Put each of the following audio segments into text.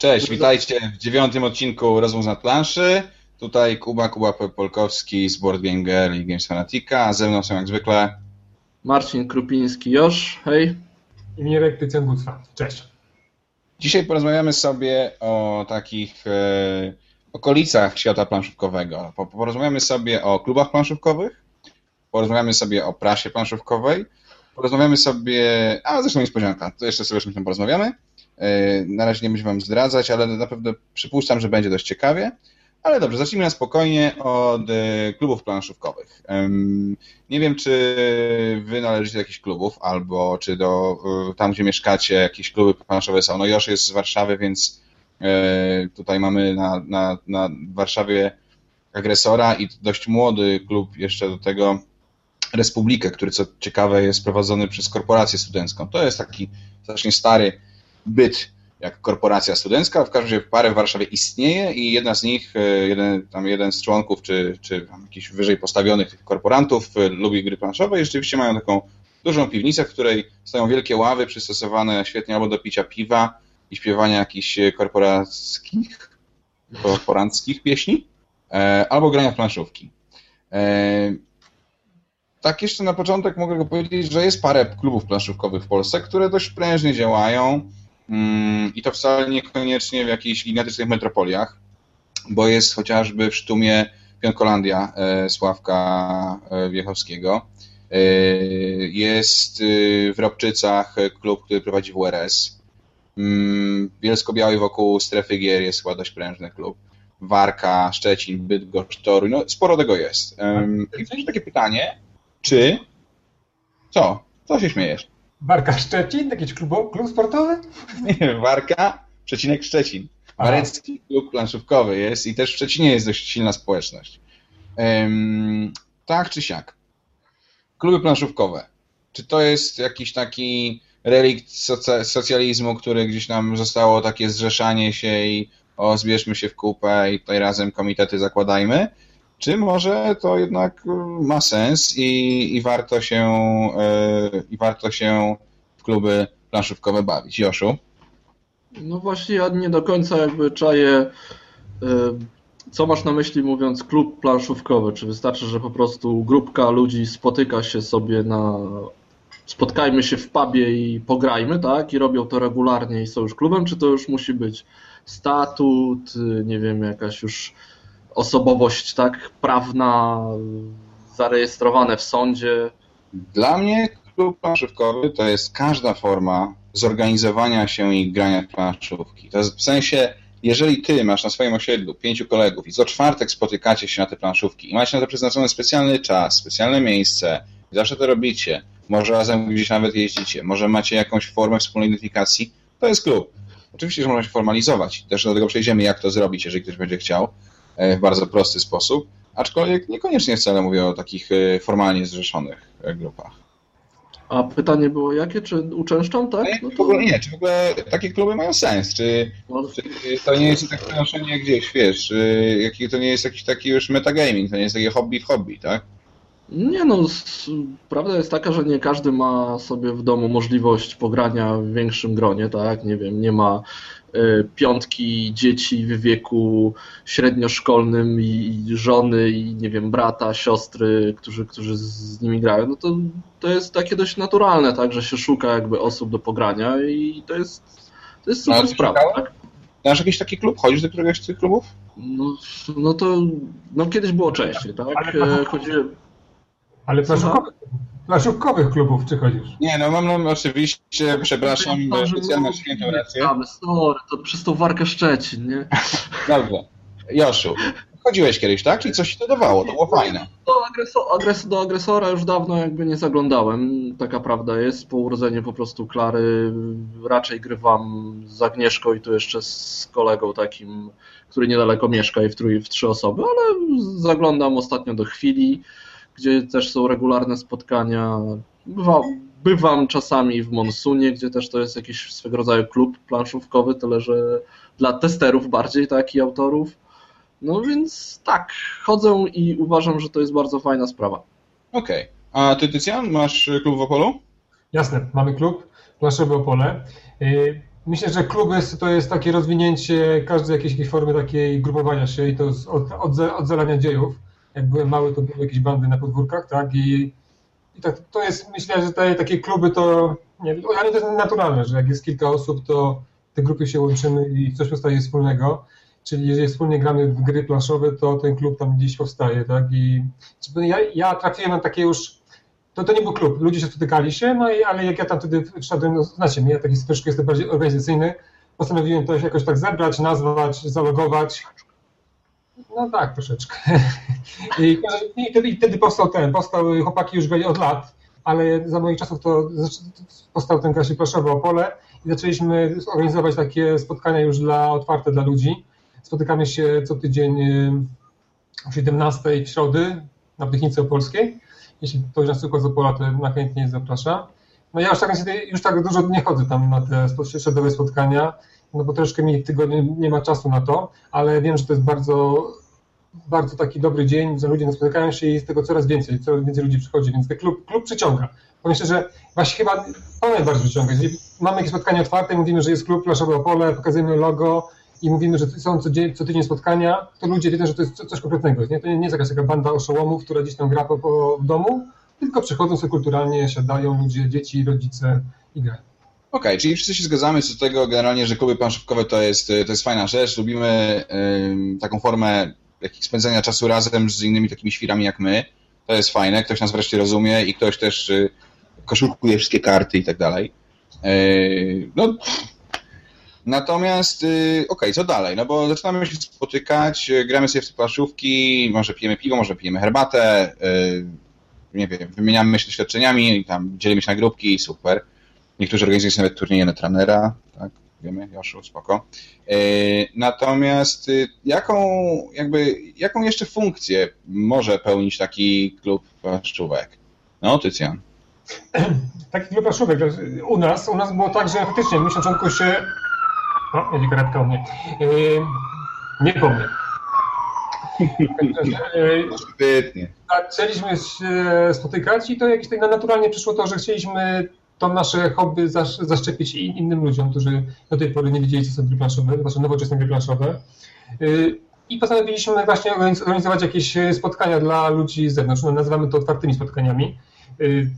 Cześć, witajcie w dziewiątym odcinku Rozmów nad planszy. Tutaj Kuba, Kuba Polkowski z Board Game Girl i Games Fanatica, a ze mną są jak zwykle Marcin Krupiński, Josz, hej. I Mirek Tycjan Gucwa. Cześć. Dzisiaj porozmawiamy sobie o takich e, okolicach świata planszówkowego. Po- Porozmawiamy sobie o klubach planszówkowych, porozmawiamy sobie o prasie planszówkowej, porozmawiamy sobie, a zresztą niespodzianka, to jeszcze sobie o czymś tam porozmawiamy. E, Na razie nie będziemy Wam zdradzać, ale na pewno przypuszczam, że będzie dość ciekawie. Ale dobrze, zacznijmy na spokojnie od e, klubów planszówkowych. Nie wiem, czy wy należycie do jakichś klubów, albo czy do y, tam, gdzie mieszkacie, jakieś kluby planszowe są. No Josz jest z Warszawy, więc e, tutaj mamy na, na, na Warszawie agresora i dość młody klub jeszcze do tego Republikę, który co ciekawe jest prowadzony przez korporację studencką. To jest taki strasznie stary byt jak korporacja studencka. W każdym razie parę w Warszawie istnieje i jedna z nich, e, jeden, tam jeden z członków, czy, czy tam jakichś wyżej postawionych korporantów e, lubi gry planszowe i rzeczywiście mają taką dużą piwnicę, w której stoją wielkie ławy przystosowane świetnie albo do picia piwa i śpiewania jakichś korporackich, korporanckich pieśni, e, albo grania w planszówki. Tak jeszcze na początek mogę powiedzieć, że jest parę klubów planszówkowych w Polsce, które dość prężnie działają i to wcale niekoniecznie w jakichś gigantycznych metropoliach, bo jest chociażby w Sztumie Pionkolandia e, Sławka e, Wiechowskiego. E, Jest w Robczycach klub, który prowadzi WRS. Mm, Bielsko-Białej wokół strefy gier jest chyba dość prężny klub. Warka, Szczecin, Bydgoszcz, Toruń, no sporo tego jest. I to jest takie pytanie, czy... Co? Co się śmiejesz? Barka Szczecin, jakiś klub, klub sportowy? Nie, Warka, przecinek Szczecin. Warecki klub planszówkowy jest i też w Szczecinie jest dość silna społeczność. Em, tak czy siak. Kluby planszówkowe. Czy to jest jakiś taki relikt socjalizmu, który gdzieś nam zostało takie zrzeszanie się i o, zbierzmy się w kupę i tutaj razem komitety zakładajmy? Czy może to jednak y, ma sens i, i warto się y, i warto się w kluby planszówkowe bawić? Joszu? No właśnie, ja nie do końca jakby czaję, y, co masz na myśli mówiąc klub planszówkowy? Czy wystarczy, że po prostu grupka ludzi spotyka się sobie na. Spotkajmy się w pubie i pograjmy, tak? I robią to regularnie i są już klubem, czy to już musi być statut, nie wiem, jakaś już osobowość, tak? Prawna, zarejestrowane w sądzie. Dla mnie klub planszówkowy to jest każda forma zorganizowania się i grania w planszówki. To jest w sensie, jeżeli ty masz na swoim osiedlu pięciu kolegów i co czwartek spotykacie się na te planszówki i macie na to przeznaczony specjalny czas, specjalne miejsce zawsze to robicie, może razem gdzieś nawet jeździcie, może macie jakąś formę wspólnej identyfikacji, to jest klub. Oczywiście, że można się formalizować. Też do tego przejdziemy, jak to zrobić, jeżeli ktoś będzie chciał, w bardzo prosty sposób. Aczkolwiek niekoniecznie wcale mówię o takich e, formalnie zrzeszonych e, grupach. A pytanie było jakie? Czy uczęszczam, tak? No W ogóle nie, czy w ogóle takie kluby mają sens? Czy, no, czy to nie jest takie przenoszenie gdzieś, wiesz, czy jaki, to nie jest jakiś taki już metagaming, to nie jest takie hobby w hobby, tak? Nie no, prawda jest taka, że nie każdy ma sobie w domu możliwość pogrania w większym gronie, tak? Nie wiem, nie ma y, piątki dzieci w wieku średnioszkolnym i, i żony i nie wiem, brata, siostry, którzy, którzy z nimi grają. No to, to jest takie dość naturalne, tak? Że się szuka jakby osób do pogrania i to jest, to jest No, super ale sprawa, tak? Masz jakiś taki klub? Chodzisz do któregoś z tych klubów? No, no to no kiedyś było częściej, tak? Ale- E, Chodziłem, Ale planszówkowych, planszówkowych klubów czy chodzisz? Nie, no mam, mam oczywiście, przepraszam, że specjalną świętą rację. tam, Sorry, to przez tą warkę Szczecin, nie? Dobrze. Joszu, chodziłeś kiedyś, tak? Czyli coś ci to dawało, to było fajne. Do, agreso, agres, do agresora już dawno jakby nie zaglądałem, taka prawda jest. Po urodzeniu po prostu Klary raczej grywam z Agnieszką i tu jeszcze z kolegą takim, który niedaleko mieszka i w, trój, w trzy osoby, ale zaglądam ostatnio do chwili, gdzie też są regularne spotkania. Bywa, bywam czasami w Monsunie, gdzie też to jest jakiś swego rodzaju klub planszówkowy, tyle że dla testerów bardziej, tak, i autorów. No więc tak, chodzę i uważam, że to jest bardzo fajna sprawa. Okej. A ty, Tycjan, masz klub w Opolu? Jasne, mamy klub, planszowe Opole. Yy, Myślę, że kluby to jest takie rozwinięcie każdej jakiejś, jakiejś formy takiej grupowania się i to od, od, od zalania dziejów. Jak byłem mały, to były jakieś bandy na podwórkach, tak? I, i tak, to jest, myślę, że te takie kluby to, nie, ale to jest naturalne, że jak jest kilka osób, to te grupy się łączymy i coś powstaje wspólnego. Czyli jeżeli wspólnie gramy w gry planszowe, to ten klub tam gdzieś powstaje, tak? I ja, ja trafiłem na takie już to, to nie był klub, ludzie się spotykali się, no i, ale jak ja tam wtedy wszedłem, no, znacie mnie, ja taki troszkę jestem bardziej organizacyjny, postanowiłem to jakoś tak zebrać, nazwać, zalogować. No tak, troszeczkę. I, i, wtedy, I wtedy powstał ten, powstał, chłopaki już grali od lat, ale za moich czasów to powstał ten Kasi Plaszowy Opole i zaczęliśmy organizować takie spotkania już dla otwarte dla ludzi. Spotykamy się co tydzień o 17 w środy na Wdychnicy Opolskiej jeśli ktoś nas tylko z Opola, to na chętnie zaprasza. No ja już tak, już tak dużo nie chodzę tam na te środowe spotkania, no bo troszkę mi tygodnie nie ma czasu na to, ale wiem, że to jest bardzo, bardzo taki dobry dzień, że ludzie spotykają się i z tego coraz więcej, coraz więcej ludzi przychodzi, więc ten klub, klub przyciąga. Myślę, że właśnie chyba to najbardziej przyciąga. Jeżeli mamy jakieś spotkanie otwarte, mówimy, że jest klub Flaszowe Opole, pokazujemy logo, i mówimy, że są co, dzień, co tydzień spotkania, to ludzie wiedzą, że to jest coś konkretnego. Nie? To nie jest jakaś taka banda oszołomów, która gdzieś tam gra po, po domu, tylko przychodzą sobie kulturalnie, siadają ludzie, dzieci, rodzice i grają. Okej, okay, czyli wszyscy się zgadzamy co do tego generalnie, że kluby planszówkowe to jest, to jest fajna rzecz. Lubimy taką formę jakich spędzania czasu razem z innymi takimi świrami jak my. To jest fajne, ktoś nas wreszcie rozumie i ktoś też y, koszulkuje wszystkie karty i tak dalej. Yy, no, Natomiast, yy, okej, okay, co dalej? No bo zaczynamy się spotykać, y, gramy sobie w te planszówki, może pijemy piwo, może pijemy herbatę, nie wiem, wymieniamy się doświadczeniami, tam dzielimy się na grupki, super. Niektórzy organizują nawet turnieje na trenera, tak, wiemy, Joszu, spoko. Yy, natomiast y, jaką, jakby, jaką jeszcze funkcję może pełnić taki klub płaszczówek? No, Tycjan. Taki klub płaszczówek, u nas, u nas było tak, że faktycznie my na początku się o, jedzie karetka u mnie. Yy, nie po mnie. Świetnie. Zaczęliśmy się spotykać i to jakieś tak naturalnie przyszło to, że chcieliśmy to nasze hobby zaszczepić innym ludziom, którzy do tej pory nie wiedzieli, co są gry planszowe, znaczy nowoczesne gry planszowe. Y, I postanowiliśmy właśnie organizować jakieś spotkania dla ludzi z zewnątrz. No, nazywamy to otwartymi spotkaniami. Y,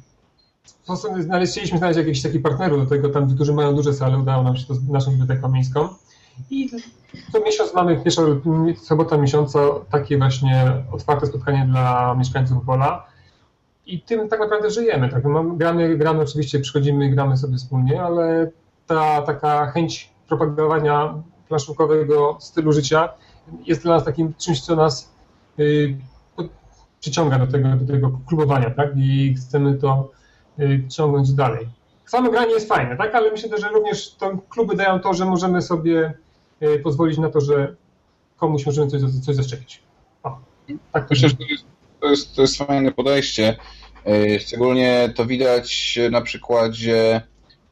Znaleźliśmy znaleźć jakichś takich partnerów do tego, tam, którzy mają duże sale, udało nam się to z naszą biblioteką miejską. I co miesiąc mamy pierwsza sobota miesiąca takie właśnie otwarte spotkanie dla mieszkańców Wola. I tym tak naprawdę żyjemy. Tak? Mamy, gramy, gramy, oczywiście przychodzimy i gramy sobie wspólnie, ale ta taka chęć propagowania planszówkowego stylu życia jest dla nas takim czymś, co nas y, przyciąga do tego, do tego klubowania, tak? I chcemy to Y, ciągnąć dalej. Samo granie jest fajne, tak? Ale myślę, że również to kluby dają to, że możemy sobie y, pozwolić na to, że komuś możemy coś, coś zaszczepić. O, tak Myślę, że to jest, to, jest, to jest fajne podejście. Y, szczególnie to widać na przykładzie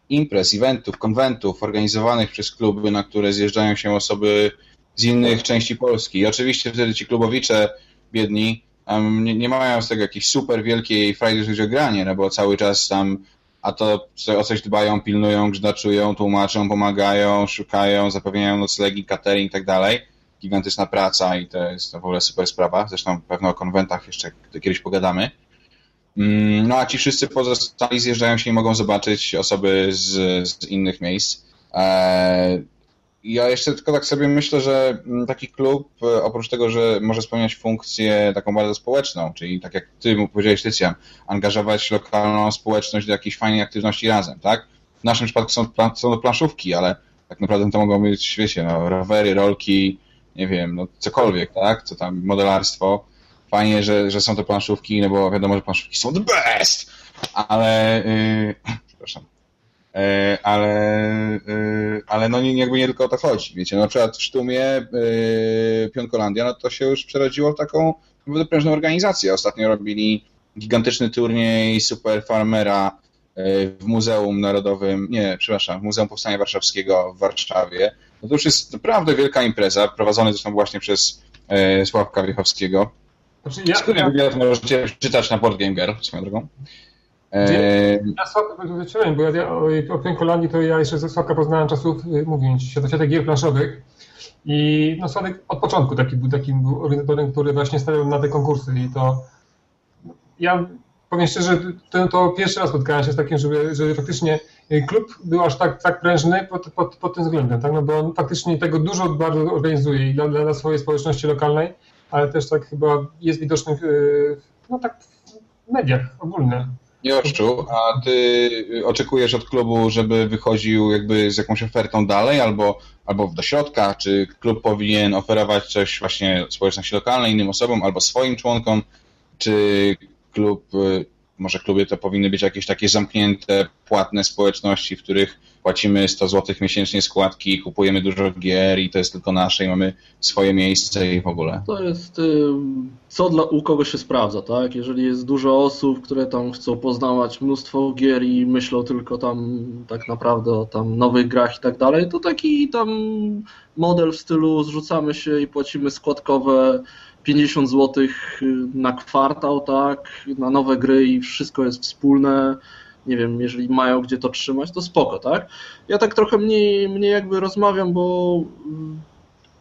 imprez, eventów, konwentów organizowanych przez kluby, na które zjeżdżają się osoby z innych części Polski. I oczywiście wtedy ci klubowicze biedni nie, nie mają z tego jakiejś super wielkiej frajdy, o granie, no bo cały czas tam a to o coś dbają, pilnują, grzdaczują, tłumaczą, pomagają, szukają, zapewniają noclegi, catering i tak dalej. Gigantyczna praca i to jest w ogóle super sprawa. Zresztą pewno o konwentach jeszcze kiedyś pogadamy. Mm, no a ci wszyscy pozostali zjeżdżają się i mogą zobaczyć osoby z, z innych miejsc. E, ja jeszcze tylko tak sobie myślę, że mm, taki klub, e, oprócz tego, że może spełniać funkcję taką bardzo społeczną, czyli tak jak ty mu powiedziałeś, Tycjan, angażować lokalną społeczność do jakiejś fajnej aktywności razem, tak? W naszym przypadku są, są to planszówki, ale tak naprawdę to mogą być, wiecie, no, rowery, rolki, nie wiem, no cokolwiek, tak? Co tam, modelarstwo. Fajnie, że, że są to planszówki, no bo wiadomo, że planszówki są the best! Ale, yy, przepraszam, E, ale, e, ale no nie, jakby nie tylko o to chodzi. Wiecie, no na przykład w Sztumie e, Pionkolandia, no to się już przerodziło w taką prężną organizację. Ostatnio robili gigantyczny turniej Super Farmera w Muzeum Narodowym, nie, przepraszam, w Muzeum Powstania Warszawskiego w Warszawie. No to już jest naprawdę wielka impreza, prowadzona zresztą właśnie przez Sławka Wiechowskiego. Znaczy ja, ja... możecie czytać na Board Game Girl, swoją drogą. E... Ja słabko, bo ja, o, o Pękolandii to ja jeszcze ze Sławka poznałem czasów, y, mówiąc, świata gier planszowych i no Sławek od początku taki był takim był organizatorem, który właśnie stawiał na te konkursy i to ja powiem szczerze, to, to pierwszy raz spotkałem się z takim, żeby, żeby faktycznie klub był aż tak, tak prężny pod, pod, pod tym względem, tak? no bo on faktycznie tego dużo bardzo organizuje i dla, dla swojej społeczności lokalnej, ale też tak chyba jest widoczny no tak w mediach ogólnie. Joszczu, a ty oczekujesz od klubu, żeby wychodził jakby z jakąś ofertą dalej, albo, albo do środka? Czy klub powinien oferować coś właśnie społeczności lokalnej, innym osobom, albo swoim członkom? Czy klub może klubie to powinny być jakieś takie zamknięte, płatne społeczności, w których płacimy 100 zł miesięcznie składki, kupujemy dużo gier i to jest tylko nasze i mamy swoje miejsce i w ogóle. To jest y, co dla, u kogo się sprawdza, tak? Jeżeli jest dużo osób, które tam chcą poznawać mnóstwo gier i myślą tylko tam tak naprawdę o tam nowych grach i tak dalej, to taki tam model w stylu zrzucamy się i płacimy składkowe 50 zł na kwartał, tak, na nowe gry i wszystko jest wspólne. Nie wiem, jeżeli mają gdzie to trzymać, to spoko, tak? Ja tak trochę mniej, mniej jakby rozmawiam, bo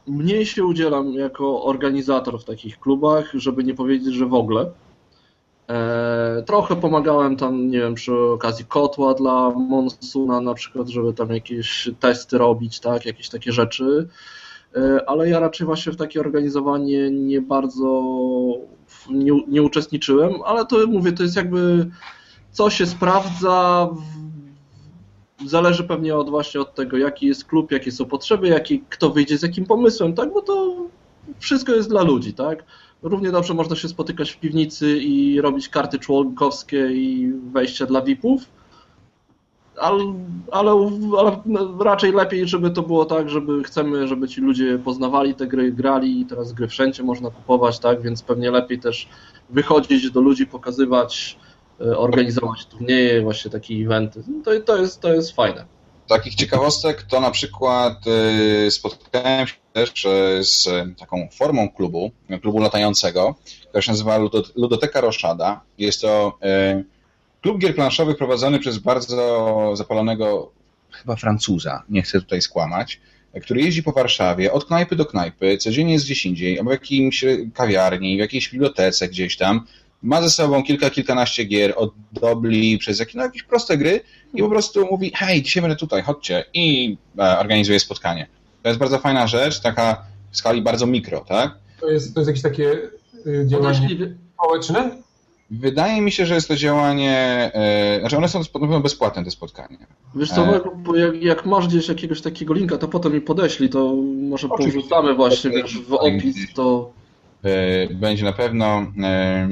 mniej się udzielam jako organizator w takich klubach, żeby nie powiedzieć, że w ogóle. E, trochę pomagałem tam, nie wiem, przy okazji kotła dla Monsuna na przykład, żeby tam jakieś testy robić, tak, jakieś takie rzeczy. E, ale ja raczej właśnie w takie organizowanie nie bardzo nie, nie uczestniczyłem, ale to mówię, to jest jakby co się sprawdza, zależy pewnie od właśnie od tego, jaki jest klub, jakie są potrzeby, jaki, kto wyjdzie z jakim pomysłem, tak, bo to wszystko jest dla ludzi, tak. Równie dobrze można się spotykać w piwnicy i robić karty członkowskie i wejścia dla VIP-ów, ale, ale, ale, raczej lepiej, żeby to było tak, żeby chcemy, żeby ci ludzie poznawali te gry, grali i teraz gry wszędzie można kupować, tak, więc pewnie lepiej też wychodzić do ludzi, pokazywać, e, organizować turnieje, właśnie takie eventy. No to, to, jest, to jest fajne. Takich ciekawostek to na przykład e, spotkałem się też e, z taką formą klubu, klubu latającego, która się nazywa Ludoteka Roszada. Jest to Klub gier planszowych prowadzony przez bardzo zapalonego chyba Francuza, nie chcę tutaj skłamać, który jeździ po Warszawie od knajpy do knajpy, codziennie jest gdzieś indziej, albo w jakimś kawiarni, w jakiejś bibliotece gdzieś tam, ma ze sobą kilka, kilkanaście gier od dobli przez jakieś, no, jakieś proste gry i po prostu mówi, hej, dzisiaj będę tutaj, chodźcie i e, organizuje spotkanie. To jest bardzo fajna rzecz, taka w skali bardzo mikro, tak? To jest, to jest jakieś takie y, działanie społeczne? Wydaje mi się, że jest to działanie, e, znaczy one są na pewno bezpłatne, te spotkania. Wiesz co, e... bo jak, jak, masz gdzieś jakiegoś takiego linka, to potem mi podeślij, to może Oczywiście. porzucamy właśnie wiesz, w opis, to... E, będzie na pewno... E,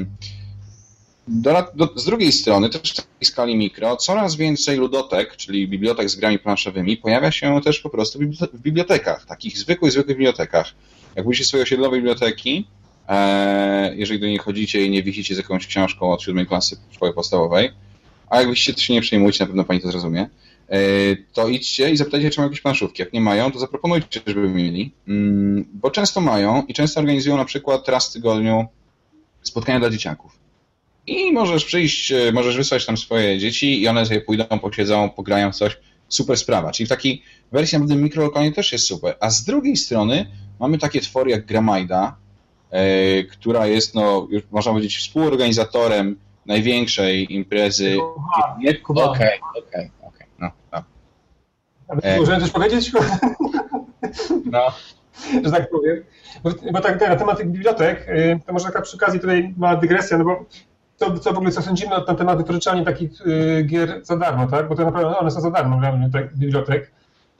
do, do, z drugiej strony, też w takiej skali mikro, coraz więcej ludotek, czyli bibliotek z grami planszowymi, pojawia się też po prostu w bibliotekach, takich zwykłych, zwykłych bibliotekach. Jak pójdziecie swoje osiedlowe biblioteki, jeżeli do niej chodzicie i nie wisicie z jakąś książką od siódmej klasy szkoły podstawowej, a jak to się nie przejmujcie, na pewno pani to zrozumie, e, to idźcie i zapytajcie, czy mają jakieś planszówki. Jak nie mają, to zaproponujcie, żeby mieli, mm, bo często mają i często organizują na przykład raz w tygodniu spotkania dla dzieciaków. I możesz przyjść, e, możesz wysłać tam swoje dzieci i one sobie pójdą, posiedzą, pograją coś. Super sprawa. Czyli w takiej wersji naprawdę mikrolokalnie też jest super. A z drugiej strony mamy takie twory jak Gramajda, która jest, no, już można powiedzieć, współorganizatorem największej imprezy. Okej, okej, okej. No, no. E... Możemy coś powiedzieć? No. Że tak powiem. Bo, bo tak na temat tych bibliotek, y, to może taka przy okazji tutaj mała dygresja, no bo to, co w ogóle co sądzimy na temat wypożyczania takich y, gier za darmo, tak? Bo to naprawdę one są za darmo bibliotek.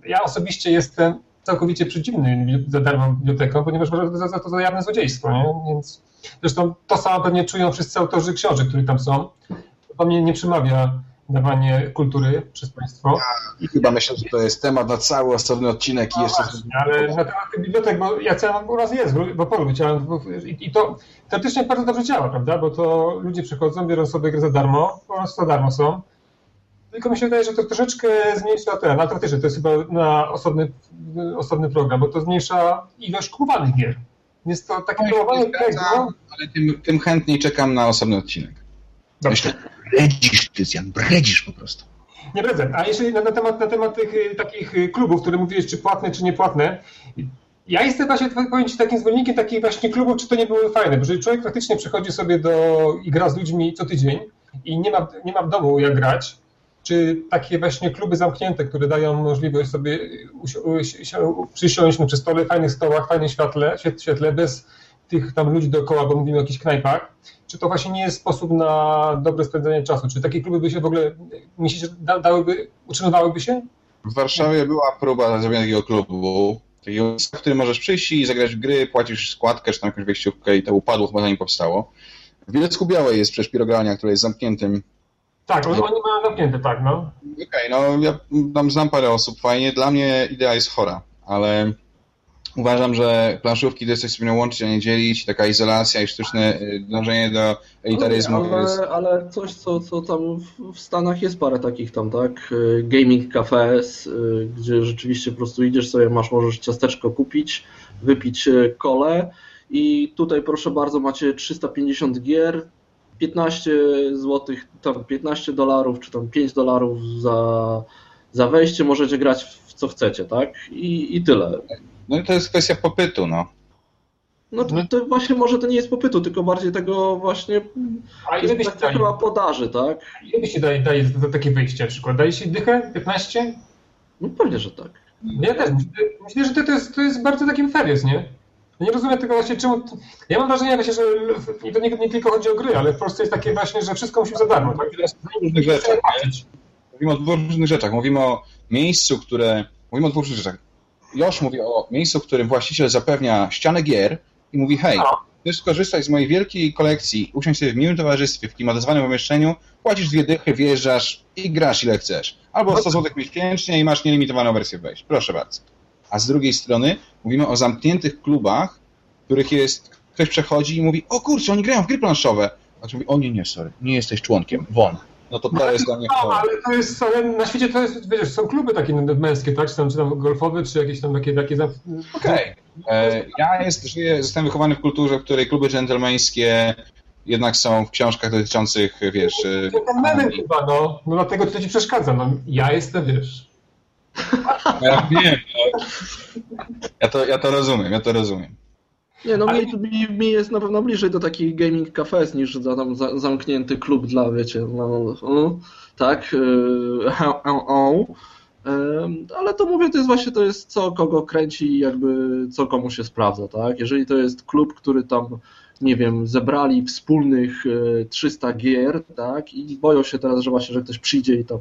Ja osobiście jestem całkowicie przeciwny za darmo biblioteką, ponieważ uważam za to za jawne złodziejstwo. Nie? Więc zresztą to samo pewnie czują wszyscy autorzy książek, które tam są. To mnie nie przemawia dawanie kultury przez państwo. I chyba myślę, że to jest temat na cały osobny odcinek i jeszcze... Właśnie, ale na temat tych bibliotek, bo ja chciałem u nas jest w Opolu, i, i to teoretycznie bardzo dobrze działa, prawda, bo to ludzie przychodzą, biorą sobie gry za darmo, po prostu za darmo są, tylko mi się wydaje, że to troszeczkę zmniejsza ten, ale to też to jest chyba na osobny, osobny program, bo to zmniejsza ilość kupowanych gier. Jest to takie próbowanie tego... Ale tym, tym chętniej czekam na osobny odcinek. Myślę, bredzisz, Krystian, bredzisz po prostu. Nie bredzę. A jeszcze na, na, temat, na temat tych y, takich y, klubów, które mówiłeś, czy płatne, czy niepłatne. Ja jestem właśnie, powiem Ci, takim zwolennikiem takich właśnie klubów, czy to nie były fajne, bo jeżeli człowiek faktycznie przychodzi sobie do i gra z ludźmi co tydzień i nie ma, nie ma w domu jak grać, czy takie właśnie kluby zamknięte, które dają możliwość sobie przysiąść przy stole, fajnych stołach, fajnym świetle, świetle, bez tych tam ludzi dookoła, bo mówimy o jakichś knajpach, czy to właśnie nie jest sposób na dobre spędzenie czasu? Czy takie kluby by się w ogóle, myślicie, że dałyby, utrzymywałyby się? W Warszawie była próba zrobienia takiego klubu, w którym możesz przyjść i zagrać w gry, płacisz składkę, czy tam jakąś wejściówkę i to upadło, chyba zanim powstało. W Bilecku Białej jest przecież pirogrania, które jest zamkniętym tak, oni, oni mają zamknięte, tak, no. Okej, okay, no ja tam znam parę osób, fajnie. Dla mnie idea jest chora, ale uważam, że planszówki to jest coś, co powinno łączyć, a nie dzielić. Taka izolacja i sztuczne y, dążenie do elitaryzmu. Ale, jest... ale coś, co, co tam w Stanach jest parę takich tam, tak? Y, gaming cafes, y, gdzie rzeczywiście po prostu idziesz sobie, masz, możesz ciasteczko kupić, wypić kole i tutaj proszę bardzo macie 350 gier, 15 zł, tam 15 dolarów, czy tam 5 dolarów za, za wejście, możecie grać w co chcecie, tak? I, i tyle. No i to jest kwestia popytu, no. No to, to, właśnie może to nie jest popytu, tylko bardziej tego właśnie A ile byście dali? podaży, tak? Ile byście dali, dali za takie wyjście na przykład? Dali się dychę? 15? No pewnie, że tak. Ja też. Myślę, że to, to, jest, to jest bardzo taki fair jest, nie? Nie rozumiem tego właśnie, czemu... Ja mam wrażenie właśnie, że to nie, nie, tylko chodzi o gry, ale w Polsce jest takie właśnie, że wszystko musi za darmo. Tak? różnych rzeczach. Mówimy o dwóch różnych rzeczach. Mówimy o miejscu, które... Mówimy o dwóch różnych rzeczach. Josz mówi o miejscu, w którym właściciel zapewnia ścianę gier i mówi, hej, no. chcesz skorzystać z mojej wielkiej kolekcji, usiąść sobie w miłym towarzystwie, w klimatyzowanym pomieszczeniu, płacisz dwie dychy, wjeżdżasz i grasz ile chcesz. Albo 100 zł miesięcznie i masz nielimitowaną wersję wejść. Proszę bardzo. A z drugiej strony mówimy o zamkniętych klubach, w których jest, ktoś przechodzi i mówi, o kurczę, oni grają w gry planszowe. A mówi, o nie, nie, sorry, nie jesteś członkiem, won. No to to no, jest dla mnie no, ale to jest, ale na świecie to jest, wiesz, są kluby takie męskie, tak, czy tam, czy tam golfowe, czy jakieś tam takie... takie Okej. Okay. E, ja jest, żyję, zostałem wychowany w kulturze, w której kluby dżentelmeńskie jednak są w książkach dotyczących, wiesz... To tam chyba, no. No dlatego to ci przeszkadza, no. Ja jestem, wiesz, ja wiem. Ja to, ja to rozumiem, ja to rozumiem. Nie, no Ale... mi, mi, mi, jest na pewno bliżej do takich gaming cafes niż za tam za, zamknięty klub dla, wiecie, no, no tak, yy, ale to mówię, to jest właśnie to jest co kogo kręci i jakby co komu się sprawdza, tak? Jeżeli to jest klub, który tam nie wiem, zebrali wspólnych 300 gier, tak? I boją się teraz, że właśnie, że ktoś przyjdzie i tam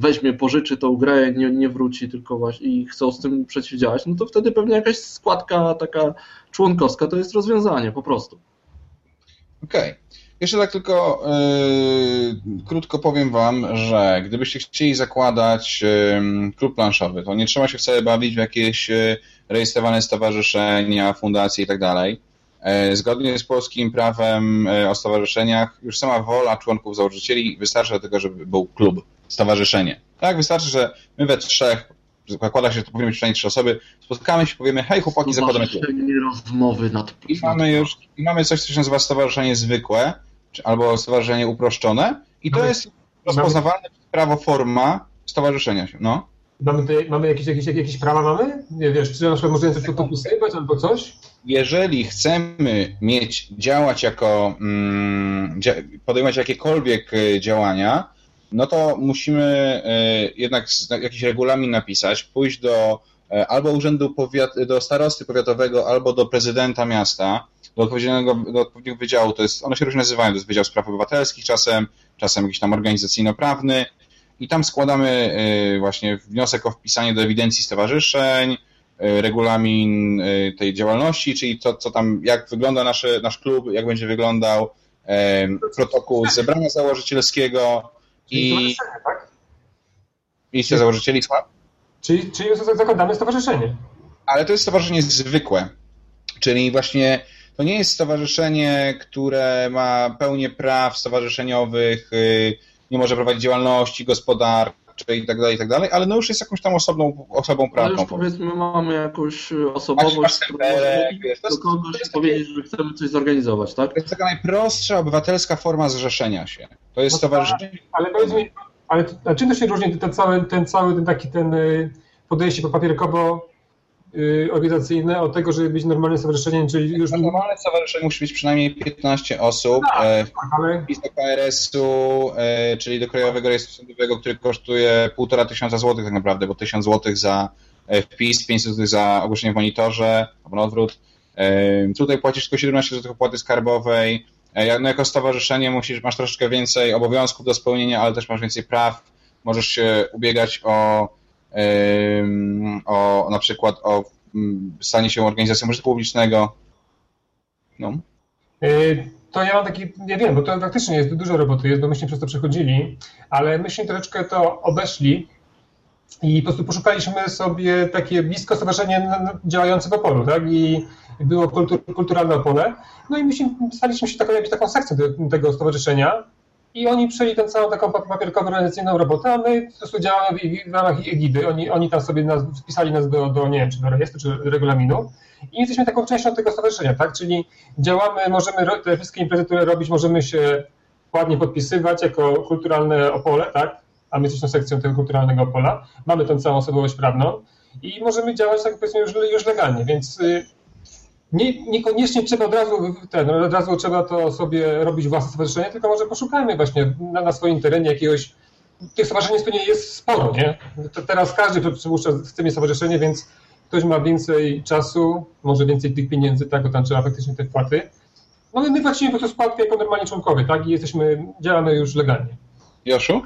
weźmie, pożyczy tą grę, nie, nie wróci, tylko właśnie i chcą z tym przeciwdziałać, no to wtedy pewnie jakaś składka taka członkowska to jest rozwiązanie po prostu. Okej. Okay. Jeszcze tak tylko yy, krótko powiem Wam, że gdybyście chcieli zakładać yy, klub planszowy, to nie trzeba się wcale bawić w jakieś yy, rejestrowane stowarzyszenia, fundacje i tak dalej. Yy, zgodnie z polskim prawem yy, o stowarzyszeniach, już sama wola członków założycieli wystarczy do tego, żeby był klub stowarzyszenie. Tak, wystarczy, że my we trzech, zakłada się, że to powinny być przynajmniej trzy osoby, spotykamy się, powiemy, hej chłopaki, zakładamy klub. rozmowy nad I mamy już, i mamy coś, co się nazywa stowarzyszenie zwykłe, czy, albo stowarzyszenie uproszczone i to mamy, jest rozpoznawalne mamy, prawo forma stowarzyszenia się, no. Mamy, tutaj, mamy jakieś, jakieś, jakieś prawa mamy? Nie wiesz, czy na przykład możemy coś tu albo coś? Jeżeli chcemy mieć, działać jako, mm, podejmować jakiekolwiek y, działania, no to musimy e, jednak jakiś regulamin napisać, pójść do e, albo urzędu powiat, do starosty powiatowego, albo do prezydenta miasta, do odpowiedniego, do odpowiedniego wydziału, to jest, one się różnie nazywają, to jest Wydział Spraw Obywatelskich czasem, czasem jakiś tam organizacyjno-prawny. I tam składamy e, właśnie wniosek o wpisanie do ewidencji stowarzyszeń, regulamin tej działalności, czyli to, co tam, jak wygląda nasze, nasz klub, jak będzie wyglądał protokół zebrania założycielskiego, i... tak? Miejsce założycieli? Czyli, czyli zakładamy stowarzyszenie. Ale to jest stowarzyszenie zwykłe. Czyli właśnie to nie jest stowarzyszenie, które ma pełnię praw stowarzyszeniowych, y, nie może prowadzić działalności gospodarczej, i tak dalej, i tak dalej, ale no już jest jakąś tam osobną, osobą prawną. Ale już powiedzmy mamy jakąś osobowość, która do kogoś powiedzieć, że chcemy coś zorganizować, tak? To jest taka najprostsza obywatelska forma zrzeszenia się. To jest no stowarzyszenie. Ale powiedz mi, ale a czym to się różni ten cały, ten cały ten taki ten y, podejście papierkowo organizacyjne od tego, żeby być normalnym stowarzyszeniem, czyli już... Normalne stowarzyszenie musi być przynajmniej 15 osób. Tak, e, tak, ale... do KRS-u, e, czyli do Krajowego Rejestru Sądowego, który kosztuje półtora tysiąca złotych tak naprawdę, bo tysiąc złotych za e, wpis, 500 złotych za ogłoszenie w monitorze, albo na odwrót. Tutaj płacisz tylko 17 zł opłaty skarbowej. No jako stowarzyszenie musisz, masz troszeczkę więcej obowiązków do spełnienia, ale też masz więcej praw. Możesz się ubiegać o o na przykład o mm, stanie się organizacją użytku publicznego. No. Y, to ja mam taki, nie wiem, bo to faktycznie jest dużo roboty, jest, bo myśmy przez to przechodzili, ale myśmy troszeczkę to obeszli i po prostu poszukaliśmy sobie takie blisko stowarzyszenie działające w Opolu, tak? I było kultur, kulturalne Opole. No i myśmy staliśmy się taką, taką sekcją tego stowarzyszenia i oni przejęli tę całą taką papierkową organizacyjną robotę, a my po prostu działamy w, ramach ich egidy. Oni, oni tam sobie nas, wpisali nas do, do, nie wiem, czy do rejestru, czy regulaminu i jesteśmy taką częścią tego stowarzyszenia, tak? Czyli działamy, możemy te wszystkie imprezy, które robić, możemy się ładnie podpisywać jako kulturalne Opole, tak? A my jesteśmy sekcją tego kulturalnego Opola. Mamy tę całą osobowość prawną i możemy działać, tak powiedzmy, już, już legalnie, więc y, nie, niekoniecznie trzeba od razu, ten, od razu trzeba to sobie robić własne stowarzyszenie, tylko może poszukajmy właśnie na, na swoim terenie jakiegoś, tych stowarzyszeń pewnie jest sporo, nie? To teraz każdy przypuszcza, chce mieć stowarzyszenie, więc ktoś ma więcej czasu, może więcej tych pieniędzy, tak, bo tam trzeba faktycznie te wpłaty. No my płacimy po prostu składkę jako normalni członkowie, tak, i jesteśmy, działamy już legalnie. Joszu?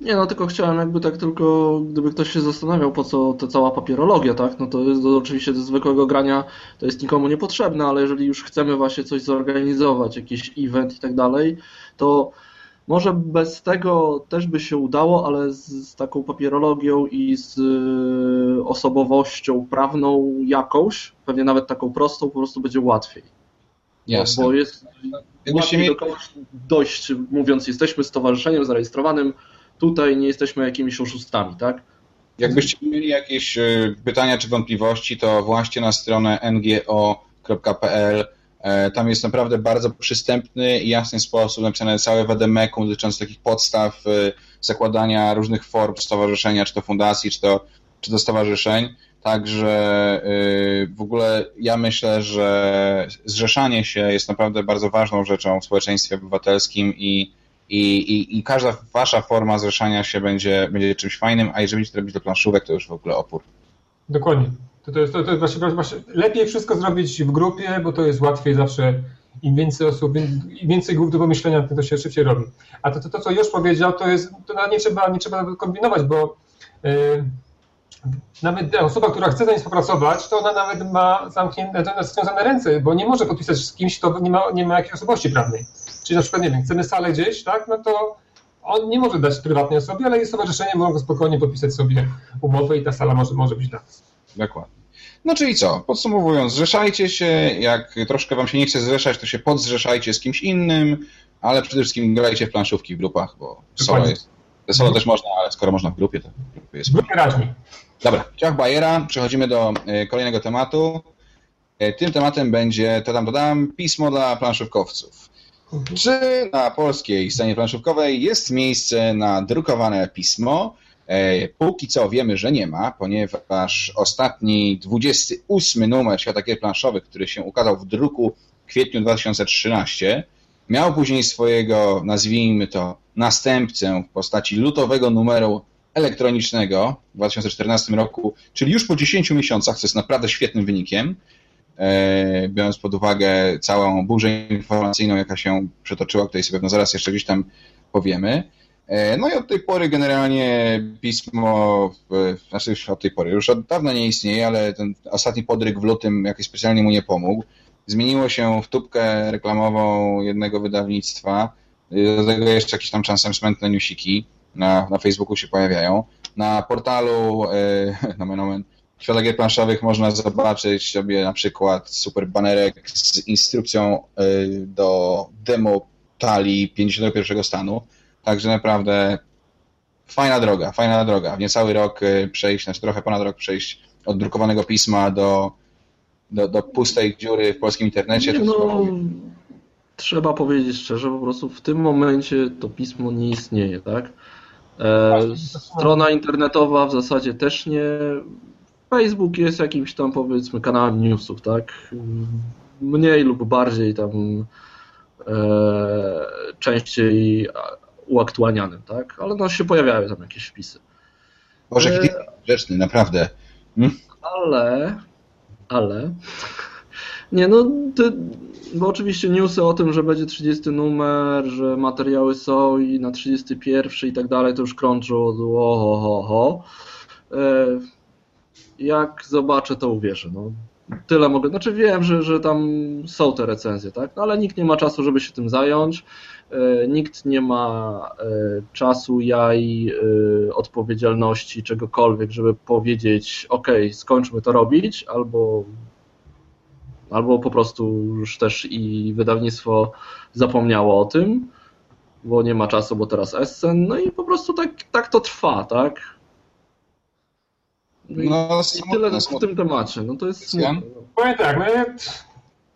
Nie, no tylko chciałem jakby tak tylko, gdyby ktoś się zastanawiał, po co ta cała papierologia, tak, no to jest to oczywiście do zwykłego grania to jest nikomu niepotrzebne, ale jeżeli już chcemy właśnie coś zorganizować, jakiś event i tak dalej, to może bez tego też by się udało, ale z, z taką papierologią i z y, osobowością prawną jakąś, pewnie nawet taką prostą, po prostu będzie łatwiej. Jasne. Bo jest łatwiej do kogoś dojść, mówiąc, jesteśmy stowarzyszeniem zarejestrowanym, tutaj nie jesteśmy jakimiś oszustami, tak? Jakbyście mieli jakieś e, pytania czy wątpliwości, to właśnie na stronę ngo.pl. E, tam jest naprawdę bardzo przystępny i jasny sposób napisane całe WDMEK dotyczące takich podstaw e, zakładania różnych form stowarzyszenia, czy to fundacji, czy to, czy to stowarzyszeń. Także w ogóle ja myślę, że zrzeszanie się jest naprawdę bardzo ważną rzeczą w społeczeństwie obywatelskim i i, i, i każda wasza forma zrzeszania się będzie, będzie czymś fajnym, a jeżeli będziecie robić do planszówek, to już w ogóle opór. Dokładnie. To, to jest, to, to jest właśnie, właśnie, lepiej wszystko zrobić w grupie, bo to jest łatwiej zawsze. Im więcej osób, im więcej głów do pomyślenia, tym to się szybciej robi. A to, to, to co już powiedział, to jest, to nie trzeba, nie trzeba kombinować, bo yy, nawet osoba, która chce za nie współpracować, to ona nawet ma zamknięte, związane ręce, bo nie może podpisać z kimś, kto nie ma, nie ma jakiejś osobowości prawnej. Czyli na przykład, nie wiem, chcemy salę gdzieś, tak, no to on nie może dać prywatnej osobie, ale jest stowarzyszenie, mogą spokojnie podpisać sobie umowę i ta sala może, może być dla nas. Dokładnie. No czyli co, podsumowując, zrzeszajcie się, jak troszkę wam się nie chce zrzeszać, to się podzrzeszajcie z kimś innym, ale przede wszystkim grajcie w planszówki w grupach, bo solo jest, solo też można, ale skoro można w grupie, to w grupie jest... Raźniej. Dobra, ciach Bajera, przechodzimy do e, kolejnego tematu. E, tym tematem będzie, to tam dodam, pismo dla planszówkowców. Czy na polskiej scenie planszówkowej jest miejsce na drukowane pismo? E, póki co wiemy, że nie ma, ponieważ ostatni 28 numer Świata Gier Planszowych, który się ukazał w druku w kwietniu 2013, miał później swojego, nazwijmy to, następcę w postaci lutowego numeru elektronicznego w 2014 roku, czyli już po 10 miesiącach, co jest naprawdę świetnym wynikiem. E, biorąc pod uwagę całą burzę informacyjną, jaka się przetoczyła, o której sobie pewno zaraz jeszcze gdzieś tam powiemy. E, no i od tej pory generalnie pismo, znaczy już od tej pory, już od dawna nie istnieje, ale ten ostatni podryk w lutym jakoś specjalnie mu nie pomógł. Zmieniło się w tubkę reklamową jednego wydawnictwa, do tego jeszcze jakieś tam czasem smętne newsiki na, na Facebooku się pojawiają. Na portalu, e, na nomen, świata gier planszowych można zobaczyć sobie na przykład super banerek z instrukcją y, do demo talii 51 stanu. Także naprawdę fajna droga, fajna droga. W niecały rok y, przejść, znaczy trochę ponad rok przejść od drukowanego pisma do, do, do pustej dziury w polskim internecie. No, trzeba powiedzieć szczerze, po prostu w tym momencie to pismo nie istnieje, tak? E, strona internetowa w zasadzie też nie. Facebook jest jakimś tam powiedzmy kanałem newsów, tak? Mniej lub bardziej tam e, częściej uaktualnianym, tak? Ale no się pojawiają tam jakieś wpisy. Boże, e- jaki grzeczny, naprawdę. Ale, ale, nie no, ty, bo oczywiście newsy o tym, że będzie 30 numer, że materiały są i na 31 i tak dalej, to już krączą od ho, ho, ho. E, Jak zobaczę, to uwierzę. No. Tyle mogę, znaczy wiem, że, że tam są te recenzje, tak? No, ale nikt nie ma czasu, żeby się tym zająć. E, Nikt nie ma e, czasu, jaj, odpowiedzialności, czegokolwiek, żeby powiedzieć, ok, skończmy to robić, albo, albo po prostu już też i wydawnictwo zapomniało o tym, bo nie ma czasu, bo teraz Essen, no i po prostu tak, tak to trwa, tak? No i, No, i smutne, tyle w smutne. tym temacie, no to jest smutne. no. Powiem tak, no ja,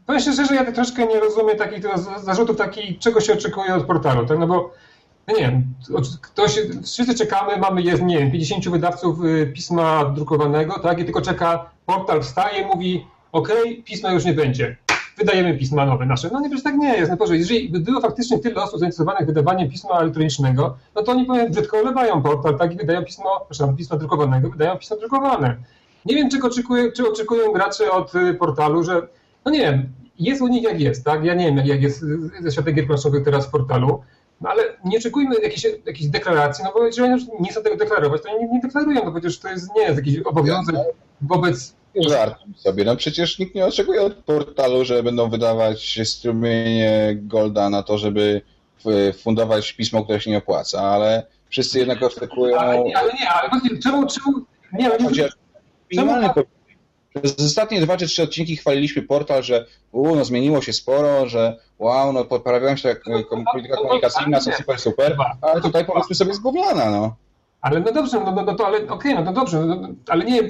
powiem szczerze, że ja troszkę nie rozumiem takich zarzutów, takich, czego się oczekuje od portalu, tak, no bo no nie wiem, ktoś, wszyscy czekamy, mamy, jest, nie wiem, 50 wydawców y, pisma drukowanego, tak, i tylko czeka, portal wstaje, mówi, ok, pisma już nie będzie, wydajemy pisma nowe nasze. No nie, przecież tak nie jest, no jeżeli by było faktycznie tyle osób zainteresowanych wydawaniem pisma elektronicznego, no to oni powiem, brzydko olewają portal, tak, i wydają pismo, przepraszam, pisma drukowanego, wydają pismo drukowane. Nie wiem, czy oczekują gracze od y, portalu, że, no nie wiem, jest u nich jak jest, tak? Ja nie wiem, jak- jest y, ze światem gier planszowych teraz w portalu, no ale nie oczekujmy jakiejś, jakiejś deklaracji, no bo jeżeli już nie chcą tego deklarować, to nie, nie deklarują, no przecież to jest, nie jest jakiś obowiązek wobec... Żartuj sobie. No przecież nikt nie oczekuje od portalu, że będą wydawać strumienie Golda na to, żeby f- fundować pismo, które się nie opłaca, ale wszyscy jednak oczekują Ale nie, ale nie, ale właśnie czemu, czemu... Nie, chociaż minimalny po- Przez ostatnie dwa czy trzy odcinki chwaliliśmy portal, że u, no zmieniło się sporo, że wow, no poprawiają się tak, polityka komunikacyjna, są super, super, ale tutaj powiedzmy sobie gówniana, no. Ale no dobrze, no, no, no to ale okej, no to dobrze, no, no, ale nie,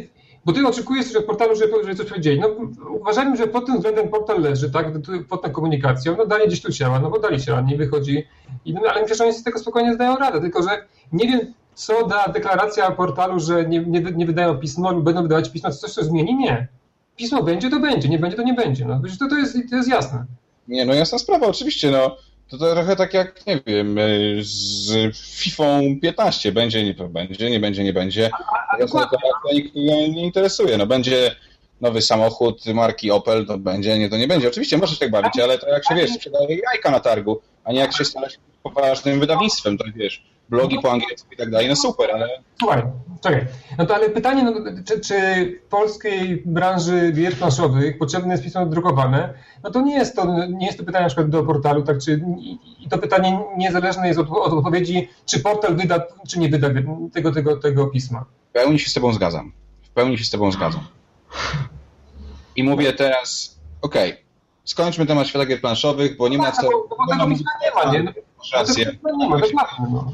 bo ty oczekujesz od portalu, że, że coś powiedzieli. No uważajmy, że pod tym względem portal leży, tak, pod tą komunikacją, no dali gdzieś tu ciała, no bo dali ciała, nie wychodzi, I, no, ale myślę, że oni z tego spokojnie zdają radę, tylko że nie wiem, co da deklaracja portalu, że nie, nie, nie wydają pismo będą wydawać pismo, coś to zmieni? Nie. Pismo będzie, to będzie, nie będzie, to nie będzie, no to, to, jest, to jest jasne. Nie, no jasna sprawa, oczywiście, no. To, to trochę tak jak, nie wiem, y, z FIFA 15. Będzie, nie będzie, nie będzie, nie będzie. Jasna deklaracja nikogo nie interesuje. No będzie nowy samochód marki Opel, to będzie, nie, to nie będzie. Oczywiście możesz tak bawić, ale to jak się, wiesz, sprzedaje jajka na targu, a nie jak się starasz poważnym wydawnictwem, to wiesz, blogi po angielsku i tak dalej, no super, ale Słuchaj, czekaj. No to ale pytanie, no, czy, czy w polskiej branży gier planszowych potrzebne jest pismo drukowane? No to nie jest to, nie jest to pytanie na przykład do portalu, tak, czy, i, to pytanie niezależne jest od, od odpowiedzi, czy portal wyda, czy nie wyda tego, tego, tego pisma. w pełni się z tobą zgadzam. W pełni się z tobą zgadzam. I mówię teraz, okej, skończmy temat świata gier planszowych, bo nie ma co... Bo, bo tego nie ma, nie? Masz rację. nie ma, dokładnie, no.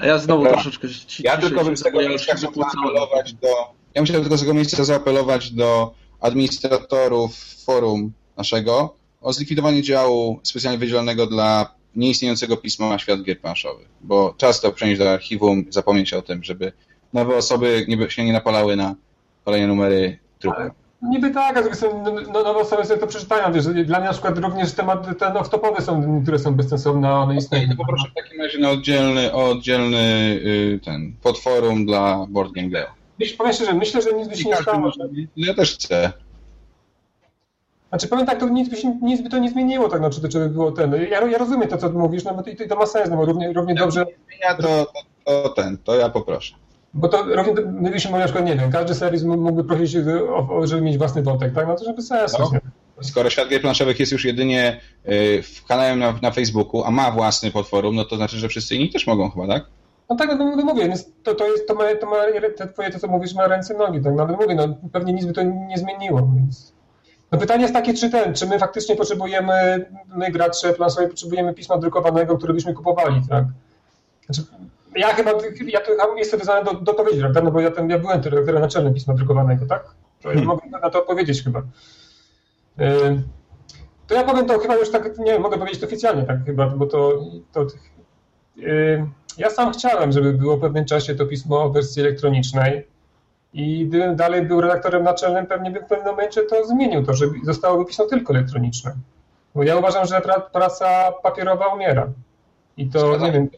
A ja znowu Dobra. troszeczkę ci, Ja tylko bym z tego miejsca zaapelować do... Ja musiałem tylko z tego miejsca zaapelować do administratorów forum naszego o zlikwidowanie działu specjalnie wydzielonego dla nieistniejącego pisma Świat Gier Planszowych, bo czas to przenieść do archiwum, zapomnieć o tym, żeby nowe osoby nie, się nie napalały na kolejne numery trupy. Niby tak, a no, no, nowe osoby sobie to przeczytają, wiesz, dla mnie na przykład również tematy te off-topowe są, które są bezsensowne, one I istnieją. to poproszę w takim razie na oddzielny, oddzielny y, ten podforum dla Board Game Leo. Myśl, powiem szczerze, myślę, że nic by się nie stało. Że, Ja też chcę. znaczy powiem tak, to nic by, się, nic by to nie zmieniło, tak, no, czy, to- czy by było ten. Ja, ja rozumiem to, co mówisz, no bo to, to ma sens, no bo równie, równie dobrze, Ja to, to, to ten, to ja poproszę. Bo to równie, my byśmy mogli na przykład, nie wiem, każdy serwis mógłby prosić, żeby mieć własny wątek, tak, no to żeby sens. No. Skoro Świat Gier Planszowych jest już jedynie y, w kanałem na, na Facebooku, a ma własny podforum, no to znaczy, że wszyscy inni też mogą chyba, tak? No tak, no, no mówię, to, to jest, to ma, to ma, te twoje, to co mówisz, ma ręce nogi, tak, no ale mówię, no pewnie nic by to nie zmieniło, więc... No pytanie jest takie, czy ten, czy my faktycznie potrzebujemy, my gracze planszowi potrzebujemy pisma drukowanego, które byśmy kupowali, tak? Znaczy, ja chyba, ja tu jestem wyznany do, do odpowiedzi, prawda? No bo ja, tam, ja byłem redaktorem naczelnym pisma drukowanego, tak? To ja hmm. mogę na to odpowiedzieć chyba. Yy, to ja powiem to chyba już tak, nie mogę powiedzieć to oficjalnie tak chyba, bo to, to yy, ja sam chciałem, żeby było w pewnym czasie to pismo w wersji elektronicznej i gdybym dalej był redaktorem naczelnym, pewnie bym w pewnym momencie to zmienił, to, żeby zostało pismo tylko elektroniczne. Bo ja uważam, że praca papierowa umiera. I to nie wiem.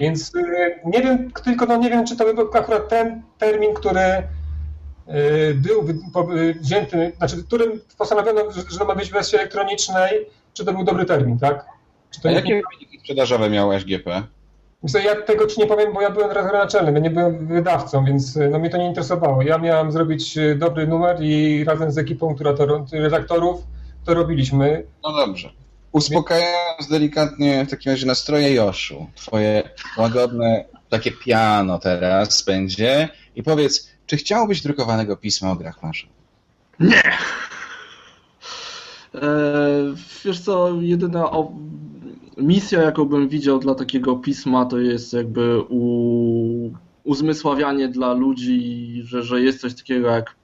Więc y, nie wiem, tylko no nie wiem, czy to był akurat ten termin, który y, był y, wzięty, znaczy, którym postanowiono, że to ma być w wersji elektronicznej, czy to był dobry termin, tak? A jakie wyniki sprzedażowe miał SGP? ja tego ci nie powiem, bo ja byłem redaktorem naczelnym, ja nie byłem wydawcą, więc no, mnie to nie interesowało. Ja miałem zrobić dobry numer i razem z ekipą która to, redaktorów to robiliśmy. No dobrze. Uspokajając delikatnie w takim razie nastroje Joszu, twoje łagodne takie piano teraz będzie i powiedz, czy chciałbyś drukowanego pisma o grach? Nie! Eee, wiesz co, jedyna o... misja, jaką bym widział dla takiego pisma, to jest jakby u... uzmysławianie dla ludzi, że, że jest coś takiego jak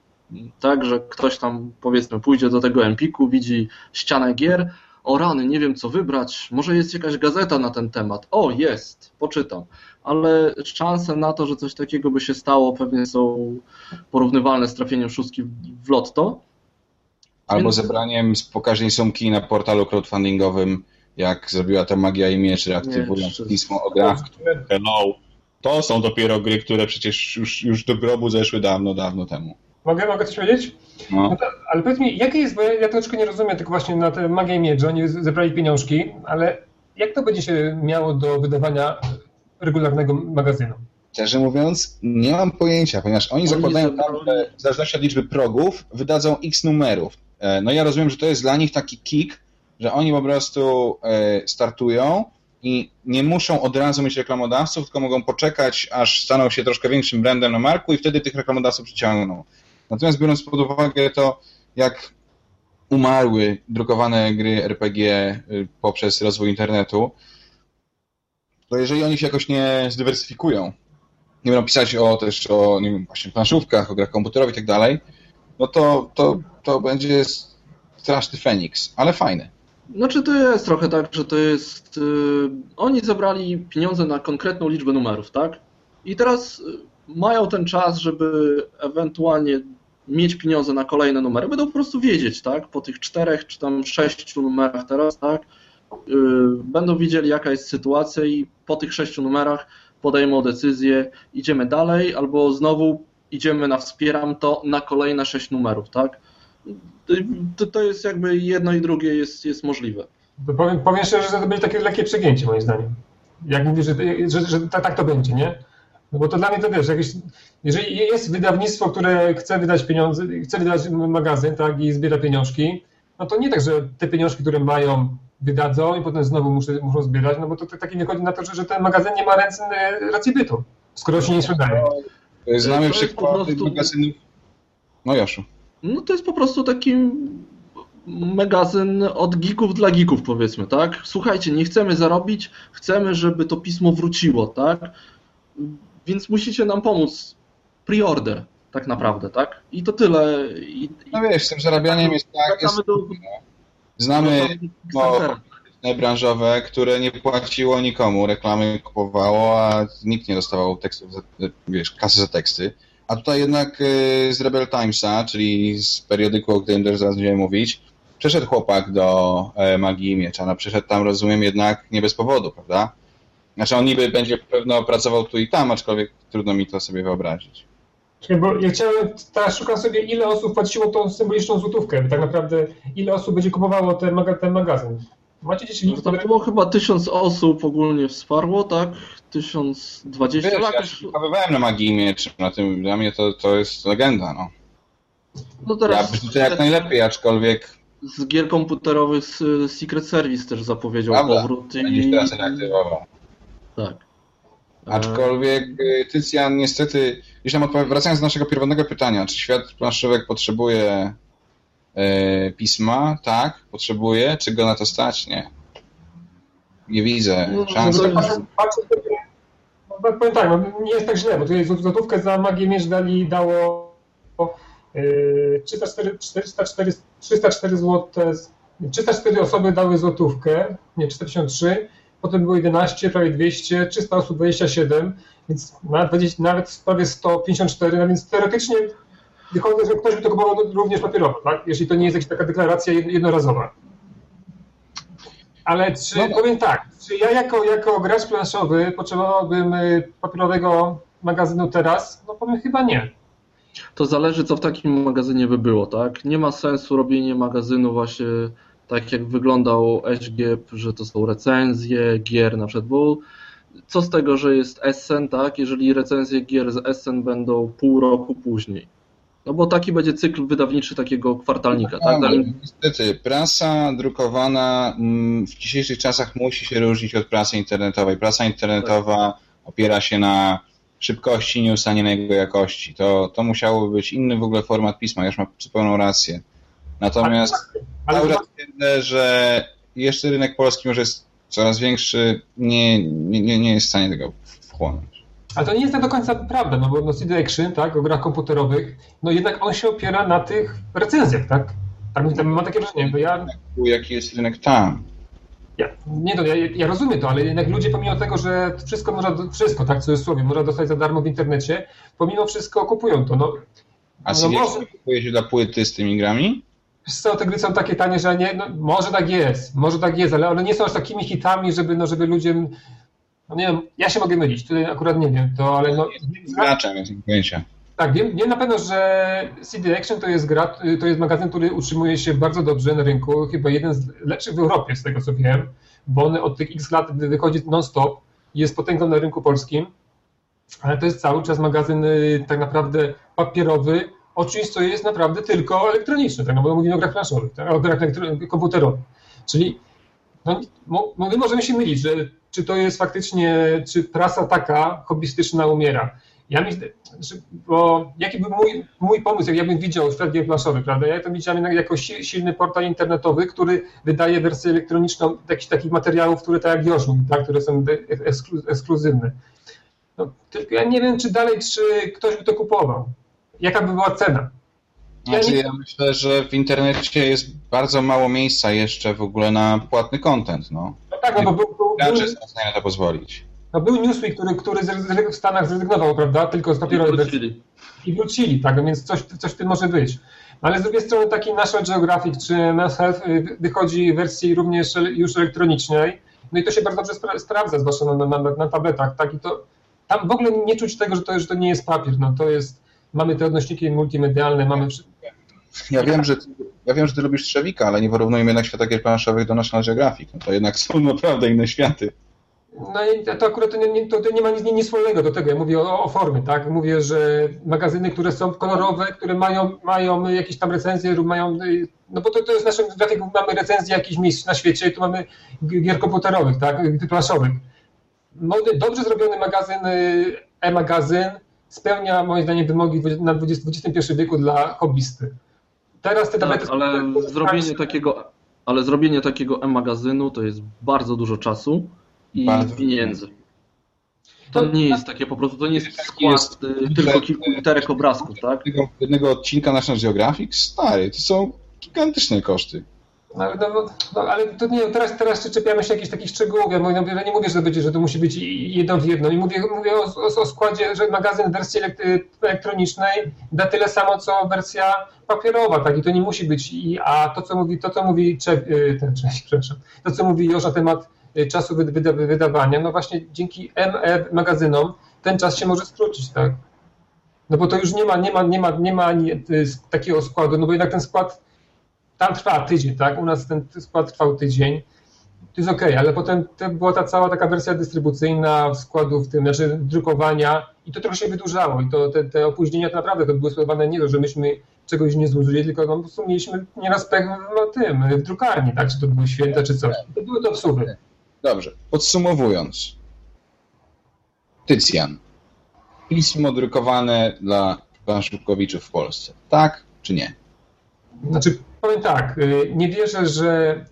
tak, że ktoś tam powiedzmy pójdzie do tego Empiku, widzi ścianę gier, o rany, nie wiem co wybrać, może jest jakaś gazeta na ten temat. O, jest, poczytam. Ale szanse na to, że coś takiego by się stało, pewnie są porównywalne z trafieniem szóstki w lotto. Albo Więc... zebraniem pokaźnej sumki na portalu crowdfundingowym, jak zrobiła to Magia i Miecz, reaktywując nie, pismo o grach, które hello, to są dopiero gry, które przecież już, już do grobu zeszły dawno, dawno temu. Mogę, mogę coś powiedzieć? No. no to, ale powiedz mi, jakie jest, bo ja, ja troszeczkę nie rozumiem tylko właśnie na tę magię miedzi, oni zebrali pieniążki, ale jak to będzie się miało do wydawania regularnego magazynu? Szczerze mówiąc, nie mam pojęcia, ponieważ oni, oni zakładają tam, że w zależności od liczby progów wydadzą x numerów. E, no ja rozumiem, że to jest dla nich taki kick, że oni po prostu e, startują i nie muszą od razu mieć reklamodawców, tylko mogą poczekać, aż staną się troszkę większym brandem na marku i wtedy tych reklamodawców przyciągną. Natomiast biorąc pod uwagę to, jak umarły drukowane gry RPG y, poprzez rozwój internetu, to jeżeli oni się jakoś nie zdywersyfikują, nie będą pisać o też o nie wiem, właśnie planszówkach, o grach komputerowych i tak dalej, no to, to, to będzie straszny Feniks, ale fajny. Znaczy to jest trochę tak, że to jest. Yy, oni zabrali pieniądze na konkretną liczbę numerów, tak? I teraz y, mają ten czas, żeby ewentualnie mieć pieniądze na kolejne numery, będą po prostu wiedzieć, tak, po tych czterech czy tam sześciu numerach teraz, tak, yy, będą wiedzieli jaka jest sytuacja i po tych sześciu numerach podejmą decyzję, idziemy dalej, albo znowu idziemy na wspieram to na kolejne sześć numerów, tak. To, to jest jakby jedno i drugie jest, jest możliwe. Powiem, powiem szczerze, że to będzie takie lekkie przegięcie moim zdaniem. Jak mówisz, że, że, że tak, tak to będzie, nie? No bo to dla mnie to wiesz, jakieś, jeżeli jest wydawnictwo, które chce wydać pieniądze, chce wydać magazyn, tak, i zbiera pieniążki, no to nie tak, że te pieniążki, które mają, wydadzą i potem znowu muszą, muszą zbierać, no bo to, to takie wychodzi na to, że, że ten magazyn nie ma ręce, racji bytu, skoro się nie sprzedaje. Znamy przykłady prostu... magazynów. No Joszu. No to jest po prostu taki magazyn od geeków dla geeków, powiedzmy, tak? Słuchajcie, nie chcemy zarobić, chcemy, żeby to pismo wróciło, tak? Więc musicie nam pomóc. Preorder, tak naprawdę, tak? I to tyle. I, no wiesz, z tym zarabianiem jest tak. Jest, do... Znamy no, branżowe, które nie płaciło nikomu, reklamy kupowało, a nikt nie dostawał tekstów, wiesz, kasy za teksty. A tutaj jednak y, z Rebel Timesa, czyli z periodyku, o którym też zaraz będziemy mówić, przeszedł chłopak do e, Magii Miecza. No przeszedł tam, rozumiem, jednak nie bez powodu, prawda? Znaczy on niby będzie pewno pracował tu i tam, aczkolwiek trudno mi to sobie wyobrazić. Bo ja chciałem, teraz szukam sobie, ile osób płaciło tą symboliczną złotówkę, tak naprawdę ile osób będzie kupowało ten, maga, ten magazyn. Macie gdzieś link? No, tam było chyba tysiąc osób ogólnie wsparło, tak? Tysiąc dwadzieścia. Wiesz, ja się na Magii Miecz, na tym, dla mnie to, to jest legenda, no. No teraz... Ja bym jak najlepiej, aczkolwiek... Z gier komputerowych Secret Service też zapowiedział Prawda, powrót i... teraz reaktywował. Tak. Aczkolwiek y, Tycjan niestety, jeśli tam odpowiem, wracając do naszego pierwotnego pytania, czy świat planszówek potrzebuje e, pisma? Tak, potrzebuje. Czy go na to stać? Nie. Nie widzę no, szans. Patrzę, patrzę, sobie, No, powiem tak, no, nie jest tak źle, bo tutaj złotówkę za magię miecz dali, dało yy, 304, 404, 304 zł, 304 osoby dały złotówkę, nie, 453, potem było 11, prawie 200, 300 osób 27, więc nawet, 20, nawet prawie 154, no więc teoretycznie wychodzę, że ktoś by to kupował również papierowo, tak? Jeśli to nie jest jakaś taka deklaracja jednorazowa. Ale czy, no. powiem tak, czy ja jako, jako gracz planszowy potrzebowałbym y, papierowego magazynu teraz? No powiem chyba nie. To zależy, co w takim magazynie by było, tak? Nie ma sensu robienie magazynu właśnie tak, jak wyglądał SGP, że to są recenzje gier na przykład, bo co z tego, że jest Essen, tak? Jeżeli recenzje gier z Essen będą pół roku później no bo taki będzie cykl wydawniczy takiego kwartalnika. Tak? No, niestety, prasa drukowana mm, w dzisiejszych czasach musi się różnić od prasy internetowej. Prasa internetowa tak. opiera się na szybkości news, a nie na jego jakości. To, to musiałoby być inny w ogóle format pisma, już ma zupełną rację. Natomiast cały czas twierdzę, że jeszcze rynek polski może jest coraz większy, nie, nie, nie jest w stanie tego wchłonąć. Ale to nie jest tak do końca prawda, no bo no CD Action, tak, o grach komputerowych, no jednak on się opiera na tych recenzjach, tak? Tak mi mam takie wrażenie, bo ja... Jaki jest rynek tam? Ja, nie, no, ja, ja, rozumiem to, ale jednak ludzie pomimo tego, że wszystko można, wszystko, tak, w słowie, można dostać za darmo w internecie, pomimo wszystko kupują to, no. A no, może... kupuje się dla płyty z tymi grami? Wiesz co, te gry są takie tanie, że nie, no, może tak jest, może tak jest, ale one nie są aż takimi hitami, żeby, no, żeby ludzie no nie wiem, ja się mogę mylić, tutaj akurat nie wiem, to ale no... Graczem jest pojęcia. Tak, wiem, wiem na pewno, że CD Action to jest gra, to jest magazyn, który utrzymuje się bardzo dobrze na rynku, chyba jeden z lepszych w Europie, z tego co wiem, bo on od tych x lat wychodzi non-stop i jest potęgą na rynku polskim, ale to jest cały czas magazyn y, tak naprawdę papierowy, o czymś, co jest naprawdę tylko elektroniczne, tak, no bo mówimy o grach planszowych, tak, o grach komputerowych. Czyli no, my możemy się mylić, że czy to jest faktycznie, czy prasa taka hobbystyczna umiera. Ja myślę, bo jaki by mój, mój pomysł, jak ja bym widział świat gier planszowy, prawda? Ja to widziałem jako silny portal internetowy, który wydaje wersję elektroniczną jakichś takich materiałów, które tak jak Joszuk, tak, które są ekskluzywne. No, tylko ja nie wiem, czy dalej, czy ktoś by to kupował. Jaka by była cena? Ja, znaczy, ja myślę, że w internecie jest bardzo mało miejsca jeszcze w ogóle na płatny content. No, no tak, no bo był, był, gracze są w stanie na to pozwolić. No był Newsweek, który, który w Stanach zrezygnował, prawda, tylko z papierowej wersji. I wrócili, tak, no więc coś, coś w tym może być. No ale z drugiej strony taki National Geographic czy Health y, wychodzi w wersji również już elektronicznej, no i to się bardzo dobrze spra sprawdza, zwłaszcza na, na, na, tabletach, tak, i to tam w ogóle nie czuć tego, że to, że to nie jest papier, no to jest, mamy te odnośniki multimedialne, mamy ja wiem, że ty, ja wiem, że ty lubisz Trzewika, ale nie porównujmy jednak świata gier planszowych do National Geographic. No to jednak są naprawdę inne światy. No i to akurat to nie, to, to nie ma nic, wspólnego do tego. Ja mówię o, o formie, tak? Mówię, że magazyny, które są kolorowe, które mają, mają jakieś tam recenzje mają. No bo to, to jest naszym. Dlatego mamy recenzje jakichś miejsc na świecie, tu mamy gier komputerowych, tak? Planszowych. Dobrze zrobiony magazyn, e-magazyn spełnia moim zdaniem wymogi na XXI wieku dla hobbysty. Teraz te tak, ale zrobienie takiego, ale zrobienie takiego e-magazynu to jest bardzo dużo czasu i bardzo pieniędzy. To nie jest takie po prostu, to nie jest skład jest, y, tylko kilku literek obrazków, tak? Jednego, jednego odcinka National Geographic? Stary, to są gigantyczne koszty. No, no, no, ale to nie, teraz, teraz czepiamy się jakichś takich szczegółów. Ja mówię, ja nie mówię, że będzie, że to musi być jedno w jedno. I mówię, mówię o, o, o składzie, że magazyn w wersji elektronicznej da tyle samo, co wersja papierowa, tak? I to nie musi być. I, a to, co mówi, to, co mówi y, ten, przepraszam, to, co mówi już na temat y, czasu wyda, wydawania, no właśnie dzięki ME magazynom ten czas się może skrócić, tak? No bo to już nie ma, nie ma, nie ma, nie ma ani y, takiego składu, no bo jednak ten skład tam trwa tydzień, tak? U nas ten skład trwał tydzień. To jest ok, ale potem to była ta cała taka wersja dystrybucyjna składu w tym, znaczy drukowania i to trochę się wydłużało i to te, te opóźnienia to naprawdę to były spowodowane nie to, że myśmy czegoś nie zużyli, tylko no, po prostu mieliśmy nieraz pech w tym, w drukarni, tak? Czy to były święta, czy coś. To były to wsuwy. Dobrze, podsumowując. Tycjan. Pismo drukowane dla planszówkowiczów w Polsce. Tak czy nie? Znaczy, powiem tak, y, nie wierzę, że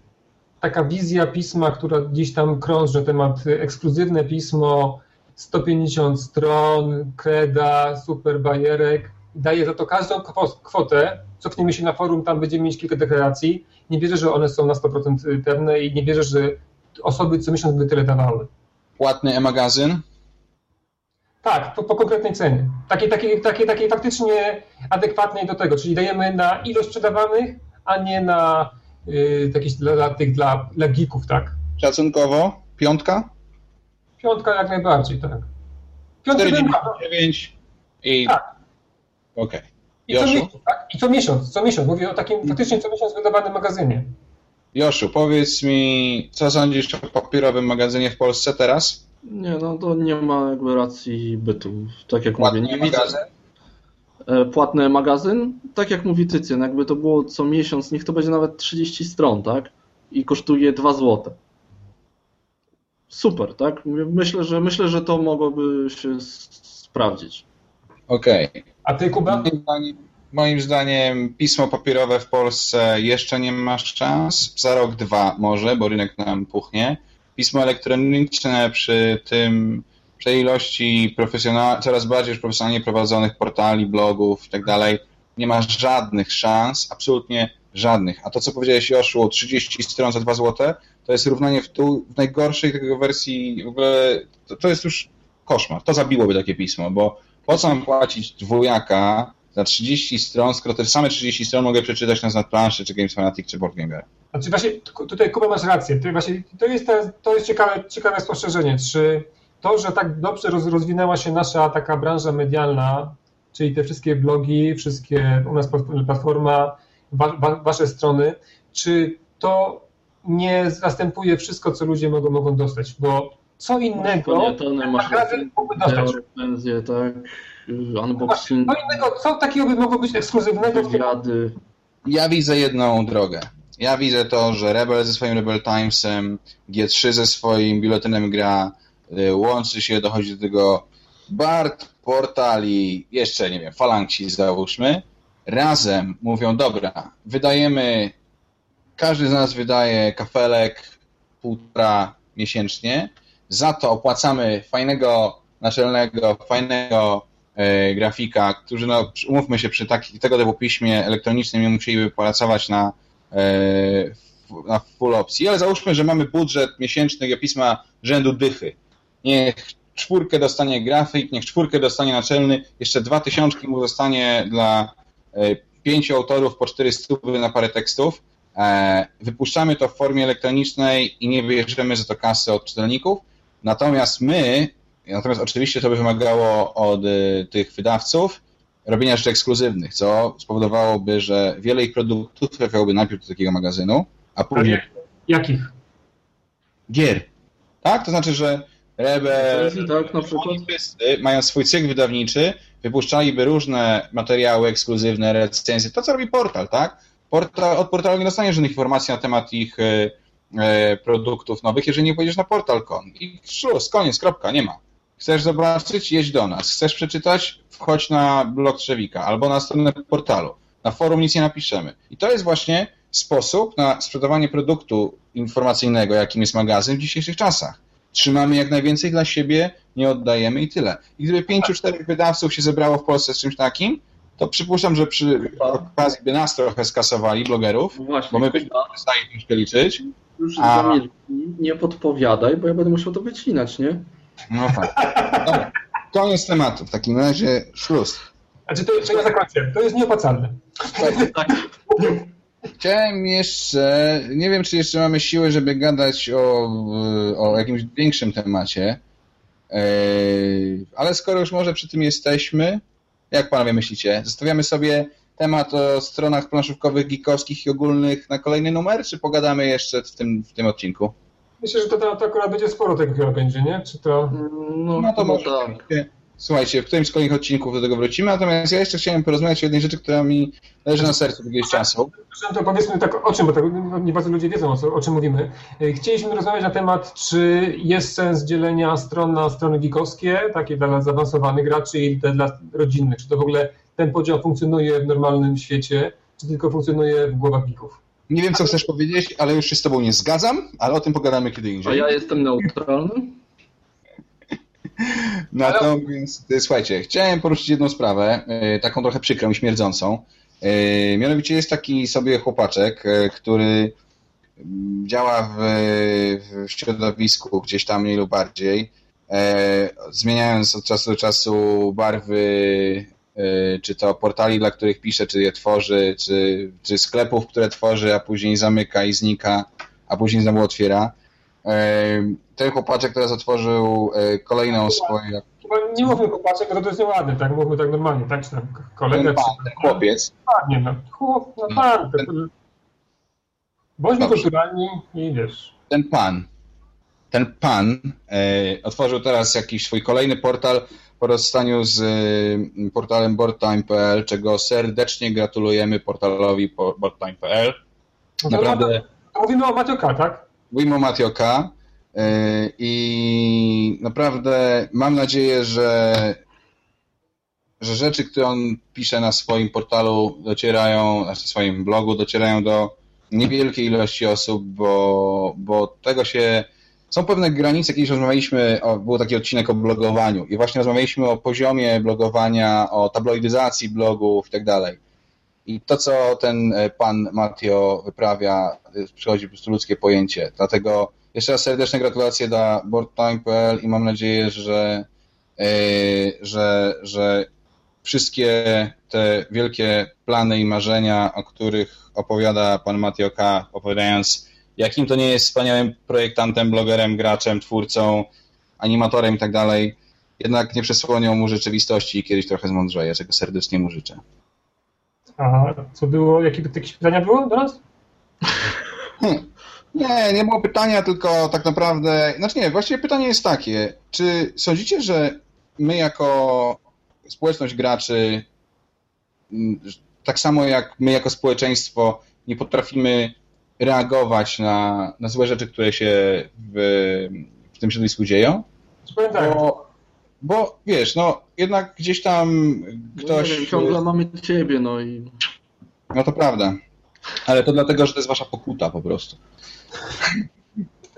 taka wizja pisma, która gdzieś tam krąży, temat ekskluzywne pismo, 150 stron, kreda, super bajerek, daje za to każdą kwotę, cofniemy się na forum, tam będziemy mieć kilka deklaracji, nie wierzę, że one są na 100% pewne i nie wierzę, że osoby co miesiąc by tyle dawały. Płatny e-magazyn? Tak, po, po, konkretnej cenie. Takiej, takiej, takiej, takiej faktycznie adekwatnej do tego, czyli dajemy na ilość sprzedawanych, a nie na yy, jakieś dla, dla tych dla, dla geeków, tak? Szacunkowo? Piątka? Piątka jak najbardziej, tak. Piątka 4,99 i... Tak. Okej. Okay. I co, miesiąc, tak? I co miesiąc, co miesiąc. Mówię o takim faktycznie co miesiąc wydawanym magazynie. Joszu, powiedz mi, co sądzisz o papierowym magazynie w Polsce teraz? Nie, no to nie ma jakby racji bytu. Tak jak Płatny mówię, nie magazyn? widzę. Płatny magazyn? Tak jak mówi Tycjan, jakby to było co miesiąc, niech to będzie nawet 30 stron, tak? I kosztuje 2 zł. Super, tak? Myślę, że myślę, że to mogłoby się sprawdzić. Okej. Okay. A ty, Kuba? Moim zdaniem pismo papierowe w Polsce jeszcze nie ma szans. Za rok, dwa może, bo rynek nam puchnie. Pismo elektroniczne przy tym, przy ilości profesjonal, coraz bardziej profesjonalnie prowadzonych portali, blogów i tak dalej, nie ma żadnych szans, absolutnie żadnych. A to, co powiedziałeś, Joszu, 30 stron za 2 zł, to jest równanie w, tu, w najgorszej tego wersji, w ogóle, to, to jest już koszmar. To zabiłoby takie pismo, bo po co mam płacić dwójaka za 30 stron, skoro te same 30 stron mogę przeczytać na Znadplanszy, czy Games Fanatic, czy Board Gamer. Znaczy właśnie, tutaj Kuba masz rację, właśnie, to jest, to jest ciekawe, ciekawe spostrzeżenie, czy to, że tak dobrze rozwinęła się nasza taka branża medialna, czyli te wszystkie blogi, wszystkie u nas platforma, wa, wa, wasze strony, czy to nie zastępuje wszystko, co ludzie mogą, mogą dostać, bo co innego magazyn mógłby dostać. Recenzje, tak, unboxing. Co innego, co takiego by mogło być ekskluzywnego? Wywiady. Ja widzę jedną drogę. Ja widzę to, że Rebel ze swoim Rebel Timesem, G3 ze swoim biuletynem gra, łączy się, dochodzi do tego Bart, Portal i jeszcze, nie wiem, Falangci załóżmy, razem mówią, dobra, wydajemy, każdy z nas wydaje kafelek półtora miesięcznie, za to opłacamy fajnego naczelnego, fajnego e, grafika, którzy, no, umówmy się, przy taki, tego typu piśmie elektronicznym musieliby pracować na, e, na full opcji, ale załóżmy, że mamy budżet miesięczny pisma rzędu dychy. Niech czwórkę dostanie grafik, niech czwórkę dostanie naczelny, jeszcze dwa tysiączki mu zostanie dla e, pięciu autorów po cztery stówy na parę tekstów. E, wypuszczamy to w formie elektronicznej i nie wyjeżdżamy za to kasy od czytelników, Natomiast my, natomiast oczywiście to by wymagało od y, tych wydawców robienia rzeczy ekskluzywnych, co spowodowałoby, że wiele ich produktów trafiałoby najpierw do takiego magazynu, a później... Jakich? Gier. Tak? To znaczy, że Rebel, tak, na przykład. mają swój cykl wydawniczy, wypuszczaliby różne materiały ekskluzywne, recenzje, to co robi portal, tak? Portal, od portalu nie dostaniesz żadnych informacji na temat ich y, E, produktów nowych, jeżeli nie pójdziesz na portal.com. I szluz, koniec, kropka, nie ma. Chcesz zobaczyć, jedź do nas. Chcesz przeczytać, wchodź na blog Trzewika albo na stronę portalu. Na forum nic nie napiszemy. I to jest właśnie sposób na sprzedawanie produktu informacyjnego, jakim jest magazyn w dzisiejszych czasach. Trzymamy jak najwięcej dla siebie, nie oddajemy i tyle. I gdyby pięciu, czterech wydawców się zebrało w Polsce z czymś takim, to przypuszczam, że przy okazji by nas trochę skasowali, blogerów, Właśnie, bo my byśmy przestali troszkę liczyć, już A... nie podpowiadaj, bo ja będę musiał to wycinać, nie? No tak. Dobra. Koniec tematu. W takim razie szluz. Znaczy to, to ja zakończę. To jest nieopłacalne. Tak. Chciałem jeszcze, nie wiem czy jeszcze mamy siłę, żeby gadać o, o jakimś większym temacie, ale skoro już może przy tym jesteśmy, jak panowie myślicie? Zostawiamy sobie temat o stronach planszówkowych, geekowskich i ogólnych na kolejny numer, czy pogadamy jeszcze w tym, w tym odcinku? Myślę, że to, to akurat będzie sporo tego chyba będzie, nie? Czy to... No, no to może tak. Słuchajcie, w którymś z kolejnych odcinków do tego wrócimy, natomiast ja jeszcze chciałem porozmawiać o jednej rzeczy, która mi leży na sercu jakiegoś czasu. To powiedzmy tak o czym, bo tak, no, nie bardzo ludzie wiedzą o, co, o czym mówimy. E, chcieliśmy rozmawiać na temat, czy jest sens dzielenia stron na strony geekowskie, takie dla zaawansowanych graczy i te dla rodzinnych. Czy to w ogóle ten podział funkcjonuje w normalnym świecie, czy tylko funkcjonuje w głowach geeków? Nie wiem, co chcesz powiedzieć, ale już się z tobą nie zgadzam, ale o tym pogadamy kiedy indziej. A ja jestem neutralny? Natomiast, e, słuchajcie, chciałem poruszyć jedną sprawę, e, taką trochę przykrą i śmierdzącą. E, mianowicie jest taki sobie chłopaczek, który mm, działa w, w środowisku gdzieś tam mniej lub bardziej, zmieniając od czasu do czasu barwy czy to portali, dla których pisze, czy je tworzy, czy, czy sklepów, które tworzy, a później zamyka i znika, a później znowu otwiera. Ten chłopaczek teraz otworzył kolejną swoją... Nie mówmy chłopaczek, bo to jest nieładne, tak? Mówmy tak normalnie, tak? Czy tam kolega, ten pan, ten chłopiec. nie no, chłop, no pan. Ten... Bądźmy kulturalni i wiesz. Ten pan, ten pan e, otworzył teraz jakiś swój kolejny portal po rozstaniu z e, portalem boardtime.pl, czego serdecznie gratulujemy portalowi boardtime.pl. No Naprawdę. Mówimy o Matioka, tak? Mówimy o Matioka. E, I naprawdę mam nadzieję, że, że rzeczy, które on pisze na swoim portalu docierają, na swoim blogu docierają do niewielkiej ilości osób, bo, bo tego się. Są pewne granice, kiedyś rozmawialiśmy, o, był taki odcinek o blogowaniu i właśnie rozmawialiśmy o poziomie blogowania, o tabloidyzacji blogów i tak dalej. I to, co ten e, pan Matio wyprawia, przychodzi po prostu ludzkie pojęcie. Dlatego jeszcze raz serdeczne gratulacje dla boardtime.pl i mam nadzieję, że, yy, że, że wszystkie te wielkie plany i marzenia, o których opowiada pan Matio K., opowiadając, jakim to nie jest wspaniałym projektantem, blogerem, graczem, twórcą, animatorem i tak dalej, jednak nie przesłonią mu rzeczywistości i kiedyś trochę zmądrzeje, czego serdecznie mu życzę. A co było? Jakie jakieś pytania było do nas? Hmm. Nie, nie było pytania, tylko tak naprawdę. Znaczy nie, właściwie pytanie jest takie. Czy sądzicie, że my jako społeczność graczy, mm, tak samo jak my jako społeczeństwo, nie potrafimy reagować na, na złe rzeczy, które się w, w tym środowisku dzieją? Tak. Bo, bo wiesz, no jednak gdzieś tam ktoś. No wiem, ciągle mamy ciebie, no i. No to prawda. Ale to dlatego, że to jest wasza pokuta po prostu.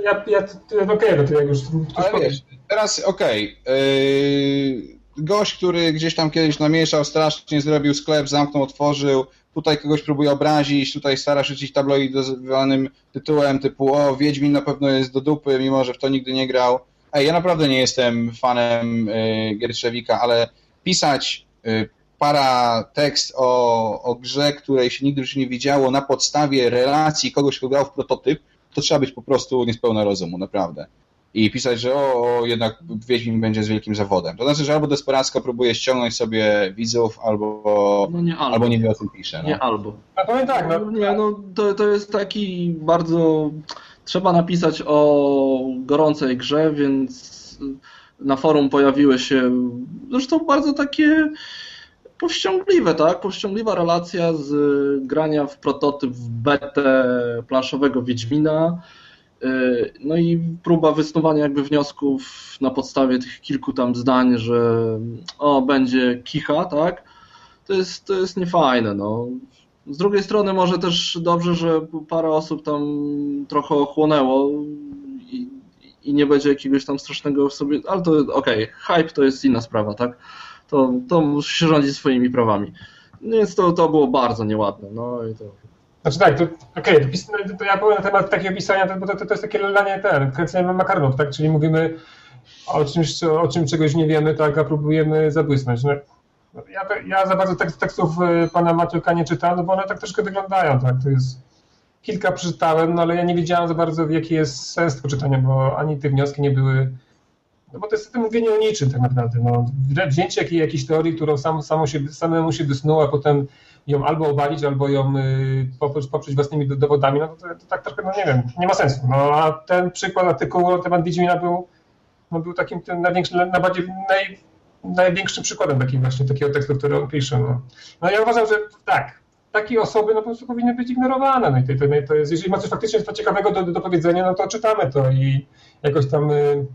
Ja, ja okej, okay, no to jak już... Ale wiesz, teraz okej, okay. yy, gość, który gdzieś tam kiedyś namieszał, strasznie zrobił sklep, zamknął, otworzył, tutaj kogoś próbuje obrazić, tutaj stara się rzucić tabloidowanym tytułem typu o, Wiedźmin na pewno jest do dupy, mimo że w to nigdy nie grał. Ej, ja naprawdę nie jestem fanem yy, Giertrzewika, ale pisać yy, para tekst o, o grze, której się nigdy już nie widziało na podstawie relacji kogoś, kto grał w prototyp, to trzeba być po prostu niespełna rozumu, naprawdę. I pisać, że o, o jednak Wiedźmin będzie z wielkim zawodem. To znaczy, że albo desperacko próbuje ściągnąć sobie widzów, albo, no nie, albo. albo nie wie o tym pisze. No. Nie albo. A powiem tak, no. Nie, no to, to jest taki bardzo... Trzeba napisać o gorącej grze, więc na forum pojawiły się zresztą bardzo takie powściągliwe, tak? Powściągliwa relacja z grania w prototyp w betę planszowego Wiedźmina. No i próba wysnuwania jakby wniosków na podstawie tych kilku tam zdań, że o, będzie kicha, tak? To jest, to jest niefajne, no. Z drugiej strony może też dobrze, że parę osób tam trochę ochłonęło i, i nie będzie jakiegoś tam strasznego w sobie, ale to okej, okay, hype to jest inna sprawa, tak? to, to musi się rządzić swoimi prawami. Więc to, to było bardzo nieładne. No i to... Znaczy tak, to okej, okay, to, to, ja powiem na temat takiego pisania, bo to, to, to jest takie lanie ten, kręcenie makaronów, tak? Czyli mówimy o czymś, o czym czegoś nie wiemy, tak, a próbujemy zabłysnąć. No, ja, ja za bardzo tekst, tekstów y, pana Matioka nie czytam, no bo one tak troszkę wyglądają, tak? To jest kilka przeczytałem, no ale ja nie wiedziałem za bardzo, jaki jest sens tego czytania, bo ani te wnioski nie były no bo to jest mówienie o niczym tak naprawdę. No, wzięcie jakiej, jakiejś teorii, którą sam, samo się, samemu się wysnuło, a potem ją albo obalić, albo ją y, poprzeć, poprzeć własnymi dowodami, no to, to, tak trochę, no nie wiem, nie ma sensu. No a ten przykład artykułu na temat Wiedźmina był, no, był takim tym największym, najbardziej, naj, największym przykładem takim właśnie takiego tekstu, który on pisze. No, no ja uważam, że tak, takie osoby no, po prostu powinny być ignorowane. No i to, to, to jest, jeżeli ma coś faktycznie ciekawego do, do powiedzenia, no to czytamy to i jakoś tam y,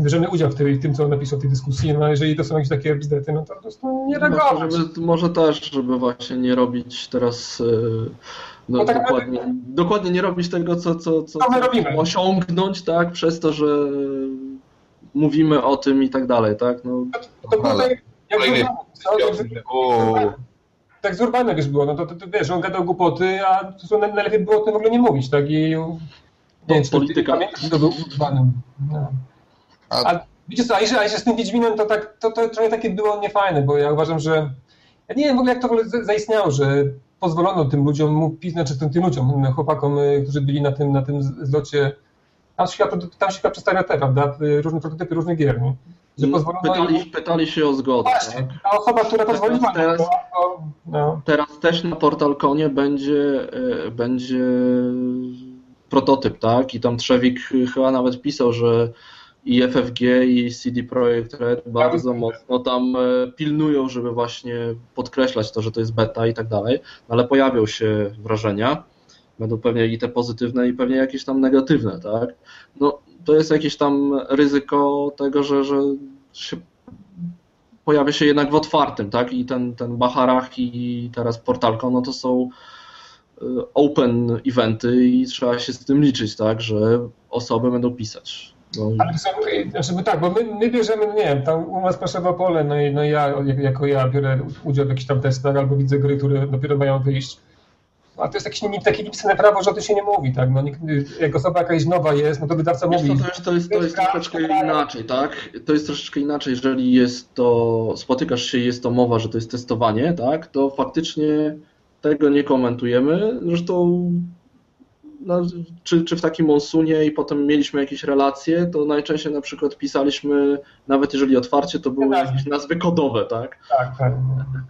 bierzemy udział w, tej, w tym, co on napisał w tej dyskusji, no a jeżeli to są jakieś takie bzdety, no to po prostu nie reagować. Może, żeby, może też, żeby właśnie nie robić teraz e, no, no tak dokładnie, dokładnie nie robić tego, co, co, co, co robimy. osiągnąć, tak, przez to, że mówimy o tym i tak dalej, tak? No, To było tak, jak Kolejny- Urbanem, O, tak z Urbanem wiesz było, no to, to, to wiesz, on gadał głupoty, a to są- najlepiej było o tym w ogóle nie mówić, tak? I nie wiem, polityka. pamiętasz, to był Urbanem. No. A- A wiecie co, a jeśli, a z tym Wiedźminem, to, tak, to, to trochę takie było niefajne, bo ja uważam, że ja nie wiem w ogóle jak to w ogóle za- zaistniało, że pozwolono tym ludziom mówić, znaczy tym, tym ludziom, chłopakom, y, którzy byli na tym, na tym zlocie, tam się, tam się przedstawia te, prawda, y, różne prototypy różnych gier, nie? że pozwolono pytali, pytali się o zgodę. Właśnie, Tak? ta osoba, która pozwoliła na Teraz- to, to no, Teraz też na PortalConie będzie, e, będzie prototyp, tak? I tam Trzewik chyba nawet pisał, że i FFG i CD Projekt Red bardzo mocno tam e, pilnują, żeby właśnie podkreślać to, że to jest beta i tak dalej, No ale pojawią się wrażenia, będą pewnie i te pozytywne i pewnie jakieś tam negatywne, tak? No to jest jakieś tam ryzyko tego, że, że się pojawia się jednak w otwartym, tak? I ten, ten Bacharach i teraz Portalko, no to są y, open eventy i trzeba się z tym liczyć, tak? Że osoby będą pisać. No, Ale są, bo tak, bo my, my bierzemy, nie wiem, tam u nas Paszewo Pole, no i no ja, jak- jako ja biorę udział w jakichś tam testach albo widzę gry, które dopiero mają wyjść. A to jest jakieś takie niepisane prawo, że o tym się nie mówi, tak? No, nikt, jak osoba jakaś nowa jest, no to wydawca Wiesz mówi. to, jest, to, jest, to jest troszeczkę inaczej, tak? To jest troszeczkę inaczej, jeżeli jest to, spotykasz się i jest to mowa, że to jest testowanie, tak? To faktycznie tego nie komentujemy. Zresztą no, czy, czy w takim monsunie i potem mieliśmy jakieś relacje, to najczęściej na przykład pisaliśmy, nawet jeżeli otwarcie, to były jakieś nazwy kodowe, tak? Tak, tak.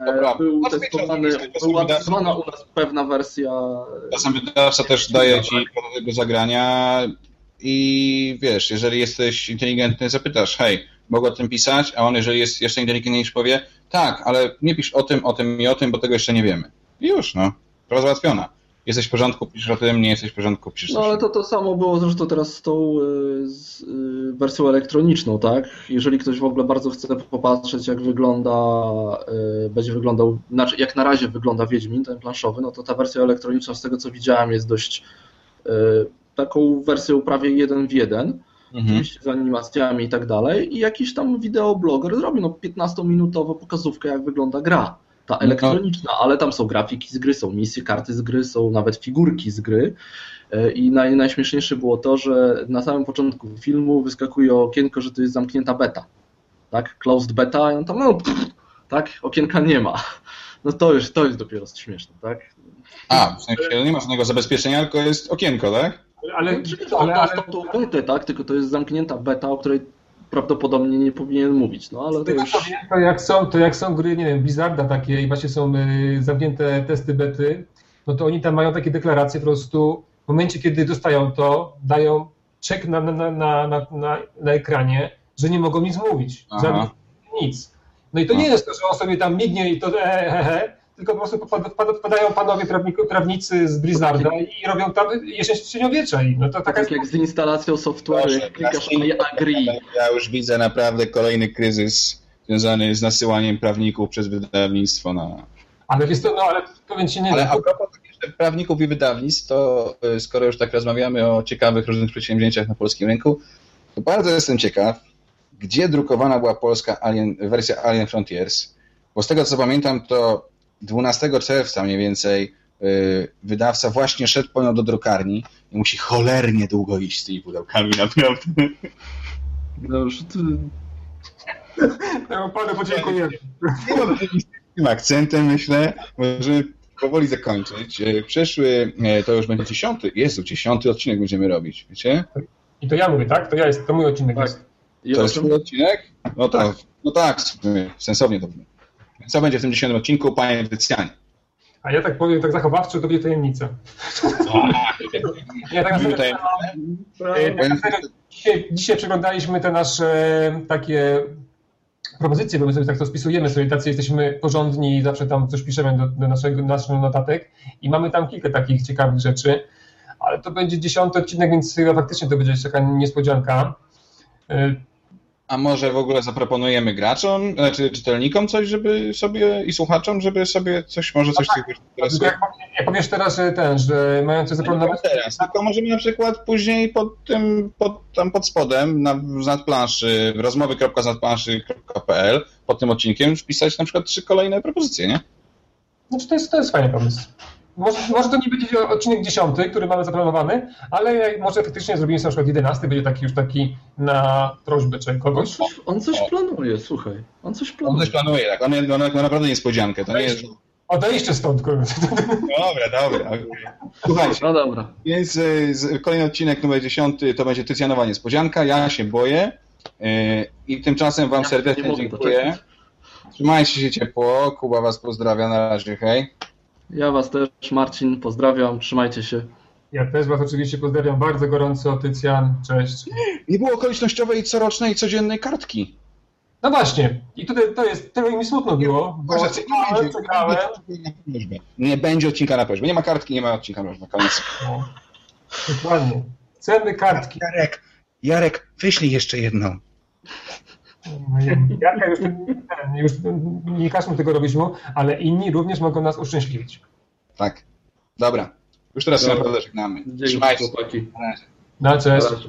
Dobra. Był No, testowany, była testowana u nas pewna wersja Czasem wydawca też daje ci do tego zagrania i wiesz, jeżeli jesteś inteligentny, zapytasz, hej, mogę o tym pisać, a on, jeżeli jest jeszcze inteligentniejszy, powie, tak, ale nie pisz o tym, o tym i o tym, bo tego jeszcze nie wiemy. I już, no. Sprawa załatwiona. Jesteś w porządku, piszesz o tym, nie jesteś w porządku, piszesz No ale to to samo było zresztą teraz z tą y, z, y, wersją elektroniczną, tak? Jeżeli ktoś w ogóle bardzo chce popatrzeć, jak wygląda, y, będzie wyglądał, znaczy jak na razie wygląda Wiedźmin, ten planszowy, no to ta wersja elektroniczna, z tego co widziałem, jest dość taką wersją prawie jeden w jeden, Mhm. oczywiście z animacjami i tak dalej, i jakiś tam wideobloger zrobił no 15-minutową pokazówkę, jak wygląda gra. Ta No. elektroniczna, ale tam są grafiki z gry, są misje, karty z gry, są nawet figurki z gry. E, I naj, najśmieszniejsze było to, że na samym początku filmu wyskakuje okienko, że to jest zamknięta beta. Tak? Closed beta, i on tam, no, pff, tak, okienka nie ma. No to już, to jest dopiero śmieszne, tak? A, w sensie nie ma żadnego zabezpieczenia, tylko jest okienko, tak? Ale, No, ale, on ale, dostał tą betę, tak? Tylko to jest zamknięta beta, o której prawdopodobnie nie powinien mówić, no ale to tego już... to jak są, to jak są gry, nie wiem, Blizzarda takie i właśnie są y, zamknięte testy bety, no to oni tam mają takie deklaracje po prostu w momencie, kiedy dostają to, dają czek na, na, na, na, na, ekranie, że nie mogą nic mówić. Aha. Nic. No i to nie jest to, że on sobie tam mignie i to e, he, he, tylko po prostu wpadają panowie prawniku, prawnicy z Blizzarda i robią tam jesień średniowiecza. I no to taka Tak jak z instalacją software'u, klikasz. I agree. Ja już widzę naprawdę kolejny kryzys związany z nasyłaniem prawników przez wydawnictwo na, Ale wiesz to, no ale powiem ci nie Ale a propos prawników i wydawnictw, to y, skoro już tak rozmawiamy o ciekawych różnych przedsięwzięciach na polskim rynku, to bardzo jestem ciekaw, gdzie drukowana była polska Alien, wersja Alien Frontiers, bo z tego co pamiętam, to 12 czerwca mniej więcej y, wydawca właśnie szedł po nią do drukarni i musi cholernie długo iść z tymi pudełkami naprawdę. No już ty... no, panu podziękujemy. Z tym akcentem myślę, możemy powoli zakończyć. Y, Przeszły, y, to już będzie dziesiąty, Jezu, dziesiąty odcinek będziemy robić, wiecie? I to ja mówię, tak? To ja jest, to mój odcinek Tak. jest. I To jest twój odcinek? No to, no tak, sensownie to brzmi. Co będzie w tym dziesiątym odcinku, panie Dycjanie? A ja tak powiem tak zachowawczo, to będzie tajemnica. Nie, tak tutaj- e, tak dzisiaj, dzisiaj przeglądaliśmy te nasze takie propozycje, bo my sobie tak to spisujemy, sobie tacy jesteśmy porządni i zawsze tam coś piszemy do, do naszego, naszych notatek i mamy tam kilka takich ciekawych rzeczy, ale to będzie dziesiąty odcinek, więc chyba faktycznie to będzie jakaś taka niespodzianka. A może w ogóle zaproponujemy graczom, znaczy czytelnikom coś, żeby sobie i słuchaczom, żeby sobie coś, może coś z tych Tylko interesuje? jak, jak powiesz teraz, ten, że mają coś No teraz, tylko możemy na przykład później pod tym, pod, tam pod spodem, na, nadplanszy, rozmowy.znadplanszy.pl, pod tym odcinkiem wpisać na przykład trzy kolejne propozycje, nie? Znaczy to jest, to jest fajny pomysł. Może, może to nie będzie odcinek dziesiąty, który mamy zaplanowany, ale może faktycznie zrobimy sobie na przykład jedenasty, będzie taki już taki na prośbę czy On kogoś. coś, on coś planuje, słuchaj. On coś On planuje. coś planuje, tak, on, on, on naprawdę niespodziankę, to nie jest... Odejście stąd, kurde. Dobra, dobra. Słuchajcie, No dobra. Więc y, z- kolejny odcinek numer 10 to będzie Tycjanowa Niespodzianka. Ja się boję. y, I tymczasem Wam Ja serdecznie dziękuję. doczekać. Trzymajcie się ciepło. Kuba Was pozdrawia. Na razie, hej. Ja was też, Marcin, pozdrawiam, trzymajcie się. Ja też Was oczywiście pozdrawiam bardzo gorąco, Tycjan, cześć. Nie było okolicznościowej corocznej codziennej kartki. No właśnie, i tutaj to jest, tyle mi smutno było, bo Może nie będzie, nie będzie. Odcinka na prośbę. Nie ma kartki, nie ma odcinka na prośbę. Koniec. No, dokładnie. Chcemy kartki. Jarek, Jarek, wyślij jeszcze jedną. No, Jarka już, już nie każmy tego robić mu, ale inni również mogą nas uszczęśliwić. Tak. Dobra. Już teraz się Dobra. naprawdę żegnamy. Dzięki, Trzymajcie się. Na razie. Na Na cześć. razie.